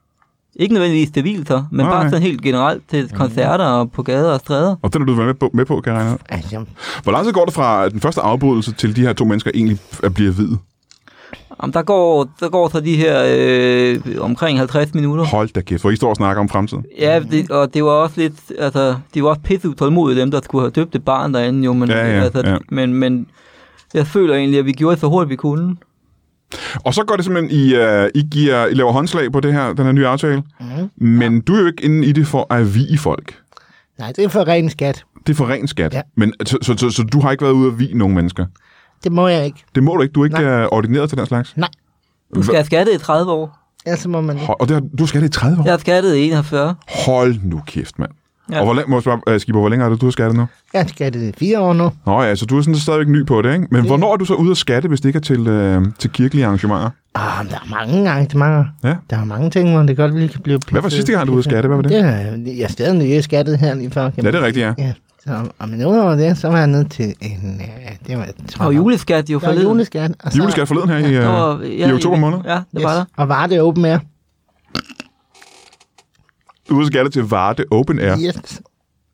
Ikke nødvendigvis til hvilser, men Nej. bare sådan helt generelt til koncerter og på gader og stræder. Og den er du været med på, med på kan jeg regne. Altså, Hvor lang tid går det fra den første afbrydelse til de her to mennesker egentlig er- bliver hvide? Om der går, der går så de her øh, omkring 50 minutter. Hold da kæft, hvor I står og snakker om fremtiden. Ja, det, og det var også lidt, altså, de var også pisse utålmodige, dem der skulle have døbt et barn derinde, jo, men, Ja, ja, altså, ja. men, men jeg føler egentlig, at vi gjorde det så hurtigt, vi kunne. Og så går det simpelthen, I, uh, I, giver, I laver håndslag på det her, den her nye aftale. mm. Men du er jo ikke inde i det for at vige folk. nej, det er for ren skat. Det er for ren skat. Ja. Men, så, så, så, så, du har ikke været ude at vige nogen mennesker? Det må jeg ikke. Det må du ikke. Du er ikke Nej. uh, ordineret til den slags? Nej, Du skal have skattet i 30 år. ellers må man ikke. Hold, og det har, du skal det i 30 år? Jeg har skattet i 41. Hold nu kæft, mand. Ja. Ja. Og hvor, længe, må jeg spørge, uh, Skipper, hvor længe er det, du har skattet nu? Jeg har skattet i fire år nu. Nå ja, så du er sådan stadigvæk ny på det, ikke? Men Ja. hvornår er du så ude at skatte, hvis det ikke er til, øh, til kirkelige arrangementer? Ah, der er mange arrangementer. Ja. Der er mange ting, hvor det godt lige kan blive... Hvad var sidste gang, du var ude at skatte? Hvad var det? det er, jeg er stadig nye skattet her lige før. Ja, det er rigtigt, ja. Ja, så, og men udover det, så var jeg nede til en... Øh, det var, jeg tror, Og juleskat jo forleden. juleskat. Og så, Juleskat forleden her i, øh, var- i oktober måned. Ja, det var der. Og var det open air? Du at skatte til Varde Open Air. Yes.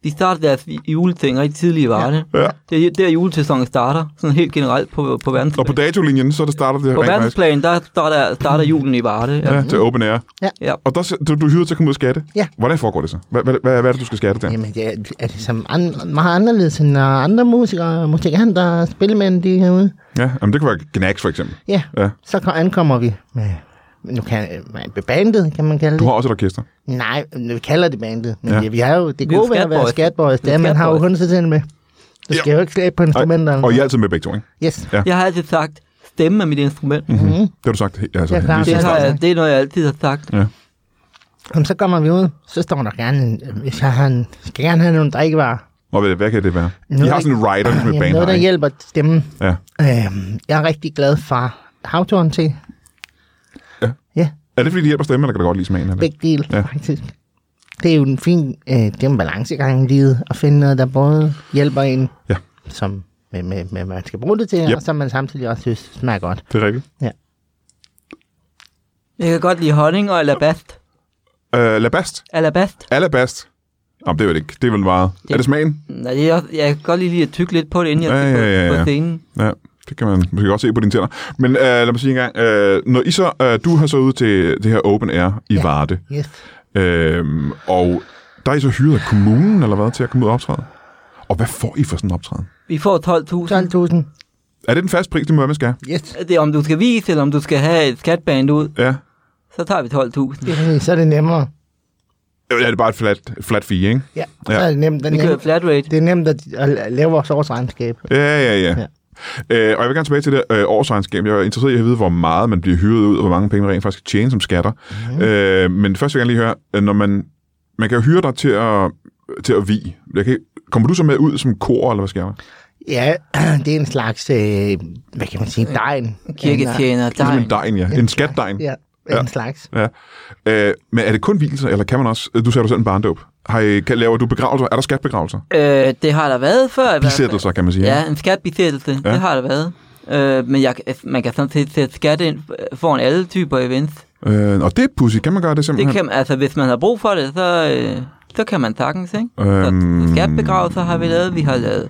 De startede deres juleting rigtig tidligt i Varde. Ja. Det er der julesæsonen starter, sådan helt generelt på, på verdensplan. Og på datolinjen, så der starter det på rent faktisk. verdensplan, der starter, starter julen i Varde. Ja. Ja, til Open Air. ja. Og der, du, du er hyret til at komme ud og skatte? Ja. Hvordan foregår det så? Hvad, hvad, hvad, hvad er det, du skal skatte der? Jamen, det er, er det som an, meget anderledes end når andre musikere, musikanter, spilmænd, de er herude. Ja, jamen, det kan være Gnags for eksempel. Ja, Ja. så kom- ankommer vi med, nu kan, med bandet, kan man kalde Du det. har også et orkester. Nej, vi kalder det bandet. Men Ja. ja. vi har jo, det er gode ved at være skatboys. det er, man har jo til med. Du skal jo ikke slæbe på instrumenterne. Og I er altid med begge to, ikke? Yes. Ja. Jeg har altid sagt, stemme er mit instrument. Mm-hmm. Det har du sagt. Altså, Ja, Det, har jeg, det er noget, jeg altid har sagt. Jamen, så kommer vi ud, så står der gerne, hvis jeg har en, skal gerne have nogle drikkevarer. Og hvad, hvad kan det være? I Noget, har sådan en rider, Jamen, band noget, der hjælper stemmen. Ja. Øhm, jeg er rigtig glad for havtoren til. Ja. Ja, Er det, fordi de hjælper stemmen, eller kan du godt lide smagen af det? begge dele, Ja. ja. faktisk. Det er jo en fin, øh, det er en balancegang i livet, at finde noget, der både hjælper en, Ja. som med, med, med, man skal bruge det til, Yep. og som man samtidig også synes smager godt. Det er rigtigt. Jeg kan godt lide honning og alabast. Uh, Labast. Alabast. Alabast. Jamen, det er vel ikke. Det er vel meget. Det- Er det smagen? Nej, det er også, jeg kan godt lige lide at tykke lidt på det, inden jeg Ja, ja, ja, på, ja. på scenen. Ja, det kan man måske godt se på dine tænder. Men uh, lad mig sige en gang. Uh, når I så, uh, du har så ude til det her Open Air i ja. Ja. Varde. Yes. Øhm, og der er I så hyret af kommunen, eller hvad, til at komme ud og optræde? Og hvad får I for sådan en optræden? Vi får 12.000. 12.000. Er det den fast pris, det må man skal? Yes. Det er, om du skal vise, eller om du skal have et skatband ud, Ja. så tager vi 12.000. Det er, præcis, så er det nemmere. Ja, det er bare et flat, flat fee, ikke? Ja, Ja. så er det nemt. Det er kører nemt, flat rate. det er nemt at, at lave vores årsregnskab. Ja, ja, ja. Ja. Øh, og jeg vil gerne tilbage til det øh, årsregnskab. Jeg er interesseret i at vide, hvor meget man bliver hyret ud, og hvor mange penge man rent faktisk kan tjene som skatter. Mm. Øh, men først vil jeg gerne lige høre, når man, man kan jo hyre dig til at, til at vi. Jeg kan, kommer du så med ud som kor, eller hvad sker der? Ja, det er en slags, øh, hvad kan man sige, degn. Kirketjener, Det er som en der degn, ja. En skatdegn. Ja, Ja. en slags. Ja. Øh, men er det kun hvilelser, eller kan man også... Du sagde du selv en barndåb. Har I, laver du begravelser? Er der skatbegravelser? øh, Det har der været før. i hvert fald. Bisættelser, kan man sige. Ja, en skatbesættelse, Ja. det har der været. Øh, men jeg, man kan sådan set sætte skat ind foran alle typer events. Øh, og det er pussy. Kan man gøre det Det simpelthen? kan, altså, hvis man har brug for det, så, øh, så kan man sagtens, ikke? Øhm. Så skatbegravelser har vi lavet, vi har lavet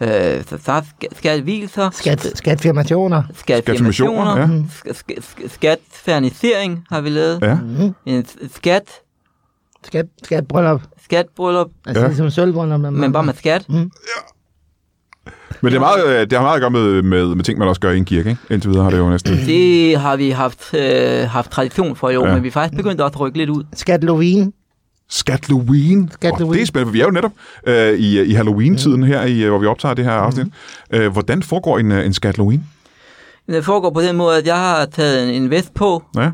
øh, så, så skat- Skat, skatfirmationer. skatfirmationer, ja. sk- sk- sk- skatfernisering har vi lavet, Ja. En s- skat, Skat, skatbryllup. Skatbryllup, Altså Ja. ja. ligesom sølvbryllup. men bare med skat. Men det, er meget, øh, det har meget at gøre med, med, med ting, man også gør i en kirke, ikke? Indtil videre har det jo næsten... Det har vi haft, øh, haft tradition for i år, Ja. ja. men vi er faktisk begyndt at rykke lidt ud. Skat Lovin. Skat-Halloween. Skat-Halloween. Oh, det er spændende, for vi er jo netop øh, i, i Halloween-tiden her, i, øh, hvor vi optager det her afsnit. Øh, hvordan foregår en, øh, en Skat-Halloween? Det foregår på den måde, at jeg har taget en, en vest på, Ja.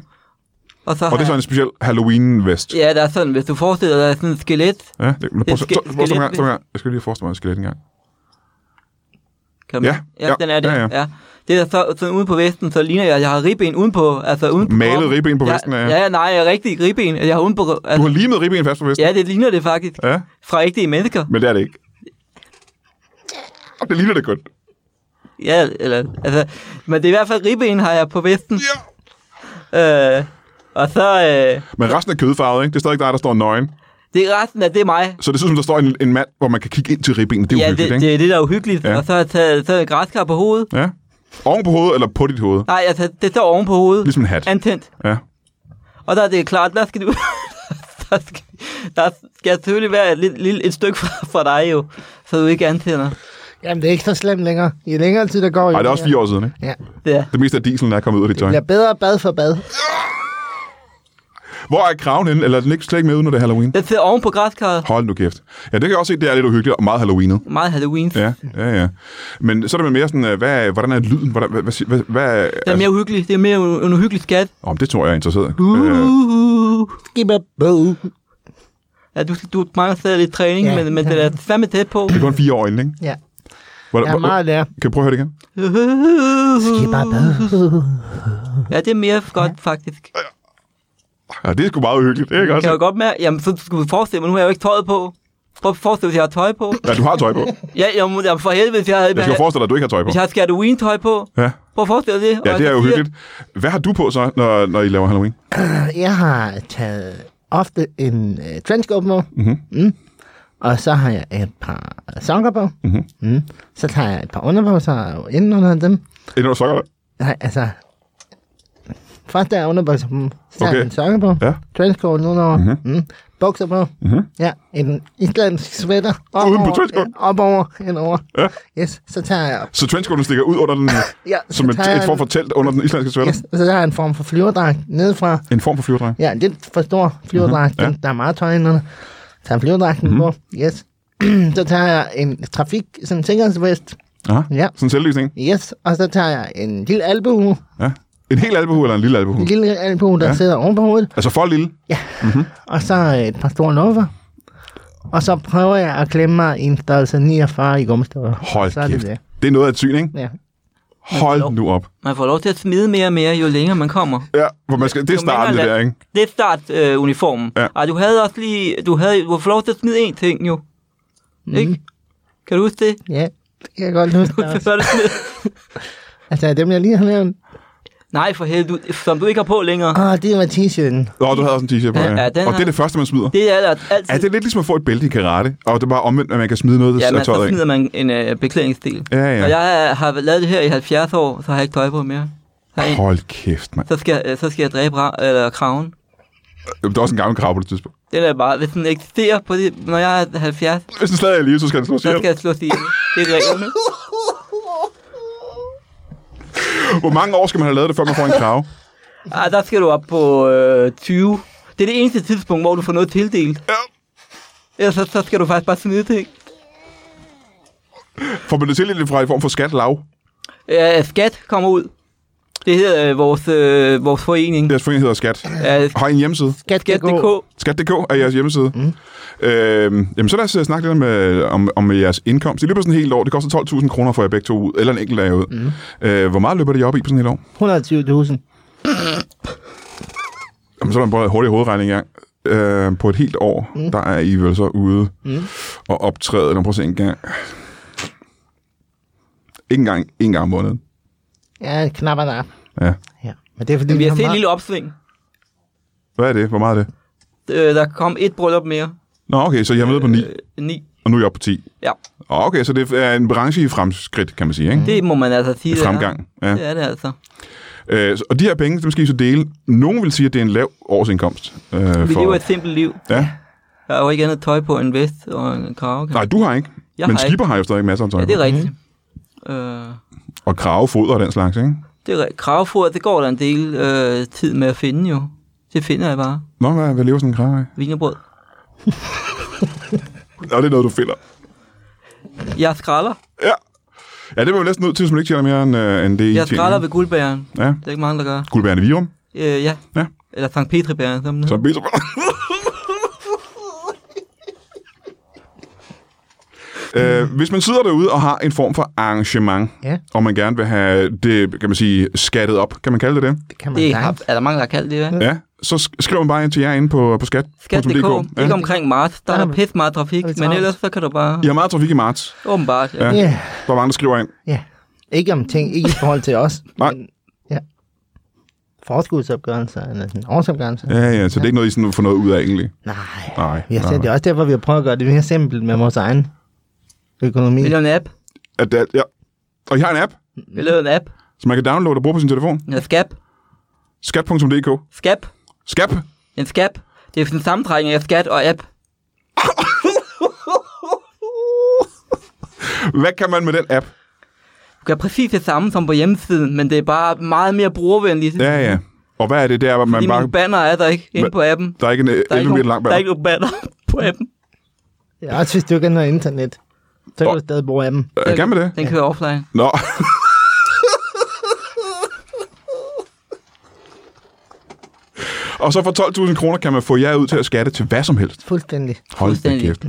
Og så Og det er har så en speciel Halloween-vest. Ja, der er sådan, hvis du forestiller dig sådan et skelet, Ja, det, prøv, prøv, ske- så, prøv, så, skelet- så, så, jeg skal lige forestille mig et skelet engang. kan Ja, ja, ja, den er det, ja, ja, ja. Det er så sådan ude på vesten, så ligner jeg, at jeg har ribben udenpå, altså uden på Malet kroppen. ribben på vesten, ja. Ja, nej, jeg er rigtig ribben, jeg har uden på, Du altså, har limet ribben fast på vesten. ja, det ligner det faktisk, ja. fra rigtige mennesker. Men det er det ikke. Det ligner det godt. Ja, eller, altså, men det er i hvert fald ribben har jeg på vesten. Ja. Øh, Og så, øh, Men resten er kødfarvet, ikke? Det er stadig dig, der står nøgen. det er resten af det er mig. Så det ser ud som, der står en, en mand, hvor man kan kigge ind til ribbenet. Det er ja, uhyggeligt, det, ikke? det, er det, der er uhyggeligt. Ja. Og så har jeg taget, taget en græskar på hovedet. Ja. Oven på hovedet eller på dit hoved? Nej, altså, det står oven på hovedet. Ligesom en hat. Antændt. Ja. Og der er det klart, der skal du... der, skal, der skal selvfølgelig være et, lille, et stykke fra, fra dig jo, så du ikke antænder. Jamen, det er ikke så slemt længere. I længere tid, der går... jo Nej, det er også fire år siden, ikke? Ja. Det er. Det meste af dieselen er kommet ud af dit Det tøj. bliver bedre bad for bad. Hvor er kraven henne? Eller er den ikke slet ikke med, når det er Halloween? Den sidder oven på græskarret. Hold nu kæft. Ja, det kan jeg også se, det er lidt uhyggeligt og meget Halloweenet. Meget Halloween. Ja. Ja, ja. Men så er det mere sådan, øh, hvad, hvordan er lyden? Hvordan, hvad, hvad, hvad, hvad Det er mere uhyggeligt. Det er mere en uhyggelig skat. Om det tror jeg er interesseret. Uh, uh, uh. Ja, du, du mangler stadig lidt træning, Ja, men, men ja. det er fandme tæt på. det er kun fire år inden, ikke? Ja, Hvor, jeg har meget der. kan du prøve at høre det igen? Bad. Ja, det er mere godt, faktisk. Ja, det er sgu meget. Det er ikke Kan også? jeg godt mærke? Jamen, så skulle du forestille mig, nu har jeg jo ikke tøjet på. Prøv at forestille dig, hvis jeg har tøj på. Ja, du har tøj på. Ja, jamen, jamen for helvede, hvis jeg havde, Jeg skal jo forestille dig, at du ikke har tøj på. hvis jeg havde Halloween-tøj på. Ja, Prøv at forestille dig det. ja det er jo siger- hyggeligt. Hvad har du på så, når, når I laver Halloween? Jeg har taget ofte en uh, trenchcoat på. Mhm. Mm. Og så har jeg et par sokker på. Mhm. Mm. Så tager jeg et par underbukser inden under dem. Inden du sokker dig? Nej, altså... Først der er underbukser Okay. en sokker på. Ja. Trenchcoat nedover. Mhm. Mm-hmm. Mm. Bukser på. Mhm. Ja, en islandsk sweater. Op Uden på trenchcoat? Ja, op over, indover. Ja. Yes, så tager jeg... Så trenchcoaten stikker ud under den, Ja, som så et, et form for telt under den islandske sweater? Yes, så tager jeg en form for flyverdragt nedefra. En form for flyverdrag? Ja, lidt for stor flyverdragt. Mhm, ja. Mm-hmm. Der er meget tøj indenunder. Tager flyverdragten Mhm. mm-hmm. på. Yes. så tager jeg en trafik, sådan en sikkerhedsvest. Aha. Ja. Sådan en selvlysning? Yes, og så tager jeg en lille albue. Ja. En hel albuehue eller en lille albuehue? En lille albue, der Ja. ja. sidder oven på hovedet. Altså for lille? Og så et par store luffer. Og så prøver jeg at klemme mig i en størrelse 49 i gummistøvler. Hold så er kæft. det det. Det er noget af et syn, ikke? Ja. Hold nu op. Man får lov til at smide mere og mere, jo længere man kommer. Ja, hvor man skal, det er starten, det der, ikke? Det er start-uniformen. Øh, uniformen. Ja. Ej, du havde også lige... Du havde du får lov til at smide én ting, jo. Mm. Ikke? Kan du huske det? Ja, det kan jeg godt huske. er det altså, dem jeg lige har nævnt. Nej, for helvede, du, som du ikke har på længere. Åh, det var t-shirten. Nå, du havde også en t-shirt på, Ja, ja. ja, den Og har- det er det første, man smider. Det er der altid. Ja, det er lidt ligesom at få et bælte i karate, og det er bare omvendt, at man kan smide noget ja, af men så tøjet af. smider man en øh, beklædningsdel. Ja, Og ja. jeg har lavet det her i 70 år, så har jeg ikke tøj på mere. Jeg, Hold kæft, mand. så, skal, øh, så skal jeg dræbe ra- eller kraven. Der er også en gammel krav på det tidspunkt. Det er bare, hvis den eksisterer på det, når jeg er 70, Hvis den stadig er i live, så skal den slå så skal jeg slå sig ihjel. Det er reglerne. Hvor mange år skal man have lavet det, før man får en krav? Ah, der skal du op på øh, 20. Det er det eneste tidspunkt, hvor du får noget tildelt. Ja. Ellers så, så skal du faktisk bare smide ting. Får man det til lidt fra i form for skat lav? Ja, skat kommer ud. Det hedder øh, vores, øh, vores forening. Deres forening hedder Skat. Ja, Har I en hjemmeside? skat.dk. Skat.dk er jeres hjemmeside. Mm. Øh, jamen, så lad os øh, snakke lidt om, øh, om, om jeres indkomst. I løbet af sådan et helt år, det koster 12.000 kroner for jer begge to ud, eller en enkelt dag ud. Mm. Øh, hvor meget løber det op i på sådan et år? 120.000. Jamen, så er der bare en hurtig hovedregning i gang. Øh, på et helt år, mm. der er I vel så ude mm. og optræde. Lad mig prøve at se en gang. Ikke engang en gang om måneden. Ja, knapper der. Ja. Ja. Men det er fordi, Vi har set et lille opsving. Hvad er det? Hvor meget er det? Øh, der kom et bryllup mere. Nå, okay, så jeg er med på 9, Øh, 9. og nu er jeg oppe på 10. Ja, Åh, Okay, så det er en branche i fremskridt, kan man sige, ikke? det må man altså sige. I det fremgang. Ja. Det er det altså. Øh, og de her penge, dem skal I så dele. Nogen vil sige, at det er en lav årsindkomst. Øh, Vi lever et simpelt liv. Ja. Jeg har jo ikke andet tøj på en vest og en krave. kan Nej, du har ikke. Jeg men har skipper har jo stadig masser af tøj Ja, det er på. rigtigt. Øh, Og krave, foder og den slags, ikke? det er. Kravefoder, det går der en del øh, tid med at finde jo. Det finder jeg bare. Nå, hvad, hvad lever sådan en krave af? Vinerbrød. Nå, det er noget, du finder. Jeg skralder. Ja. Ja, det er man jo næsten nødt til, hvis man ikke tjener mere end, øh, end det, I Jeg skralder ved guldbæren. Ja. Det er ikke mange, der gør. Guldbærende Virum. Øh, ja. Ja. Eller Sankt Petri-bæren. Som den Så hedder. bedre. Øh, hvis man sidder derude og har en form for arrangement, Ja. og man gerne vil have det, kan man sige, skattet op, kan man kalde det det? Det kan man det har, er der mange, der har kaldt det, hvad? Ja, så sk- skriver man bare ind til jer inde på, på skat. Skat.dk. Ja. Ikke omkring marts. Der er Ja, pisse meget trafik. er Men ellers så kan du bare... Har meget trafik i marts. Åbenbart. Ja. Ja. Ja, Der er mange, der skriver ind. ja. Ikke om ting, ikke i forhold til os. Nej. Men, ja. forskudsopgørelse, eller sådan årsopgørelse. Ja, ja, så det er ikke noget, I sådan får noget ud af egentlig. Nej. Nej. Vi har nej, set, det er også derfor, vi har prøvet at gøre det mere simpelt med vores egen økonomi. Vi laver en app. At det, er- ja. Og I har en app, Vi laver en app. som man kan downloade og bruge på sin telefon. Hedder Skab. Skat.dk. Skab. Skab. En skab. Det er sådan en sammentrækning af skat og app. Hvad kan man med den app? Du gør præcis det samme som på hjemmesiden, men det er bare meget mere brugervenligt. Ja, ja. Og hvad er det der, hvor man Fordi bare... banner er der ikke inde på appen. Der er ikke en Der er 11 ikke, meter lang der er banner. ikke nogen banner på appen. Ja, også hvis du ikke har noget internet. Så kan Og- du stadig bruge appen. Øh, Kan man det? Den kører offline. Nå. Og så for 12.000 kroner kan man få jer ud til at skatte til hvad som helst. Fuldstændig. Hold Fuldstændig. kæft.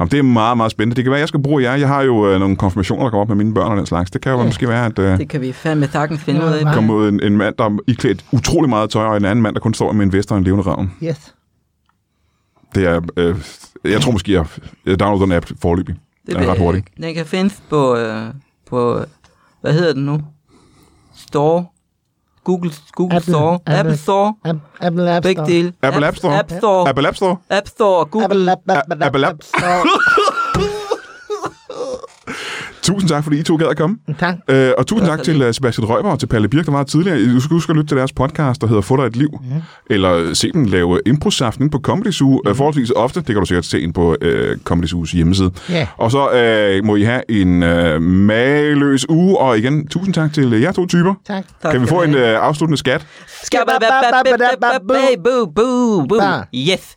Jamen, det er meget, meget spændende. Det kan være, at jeg skal bruge jer. Jeg har jo øh, nogle konfirmationer, der kommer op med mine børn og den slags. Det kan jo Ja. måske være, at øh, Det kan vi fandme sagtens finde ud af. nej. kommer ud en, en mand, der er iklædt utrolig meget tøj, og en anden mand, der kun står med en vest og en levende ravn. Yes. Det er... Øh, jeg tror måske, jeg, jeg downloader den app forløbig. Det Den er ret hurtig. Den kan findes på, øh, på, hvad hedder den nu? Store. Google, Google Apple- Store. Apple- Apple Store. App, Apple App Store. dele. Apple App Store. App Store. Apple App Store. App Store og Google. Apple App, Apple, Apple App. App Store. Tusind tak, fordi I to gad at komme. Tak. Øh, og tusind tak til uh, Sebastian Røber og til Palle Birk, der var tidligere. Du skal huske at lytte til deres podcast, der hedder Få dig et liv. Mm. Eller se dem lave improsaften på Comedy Zoo. Mm. Uh, forholdsvis ofte. Det kan du sikkert se ind på uh, Comedy Zoos hjemmeside. Ja. Og så uh, må I have en uh, mageløs uge. Og igen, tusind tak til uh, jer to typer. Tak. Tak kan vi få en uh, afsluttende skat? Yes.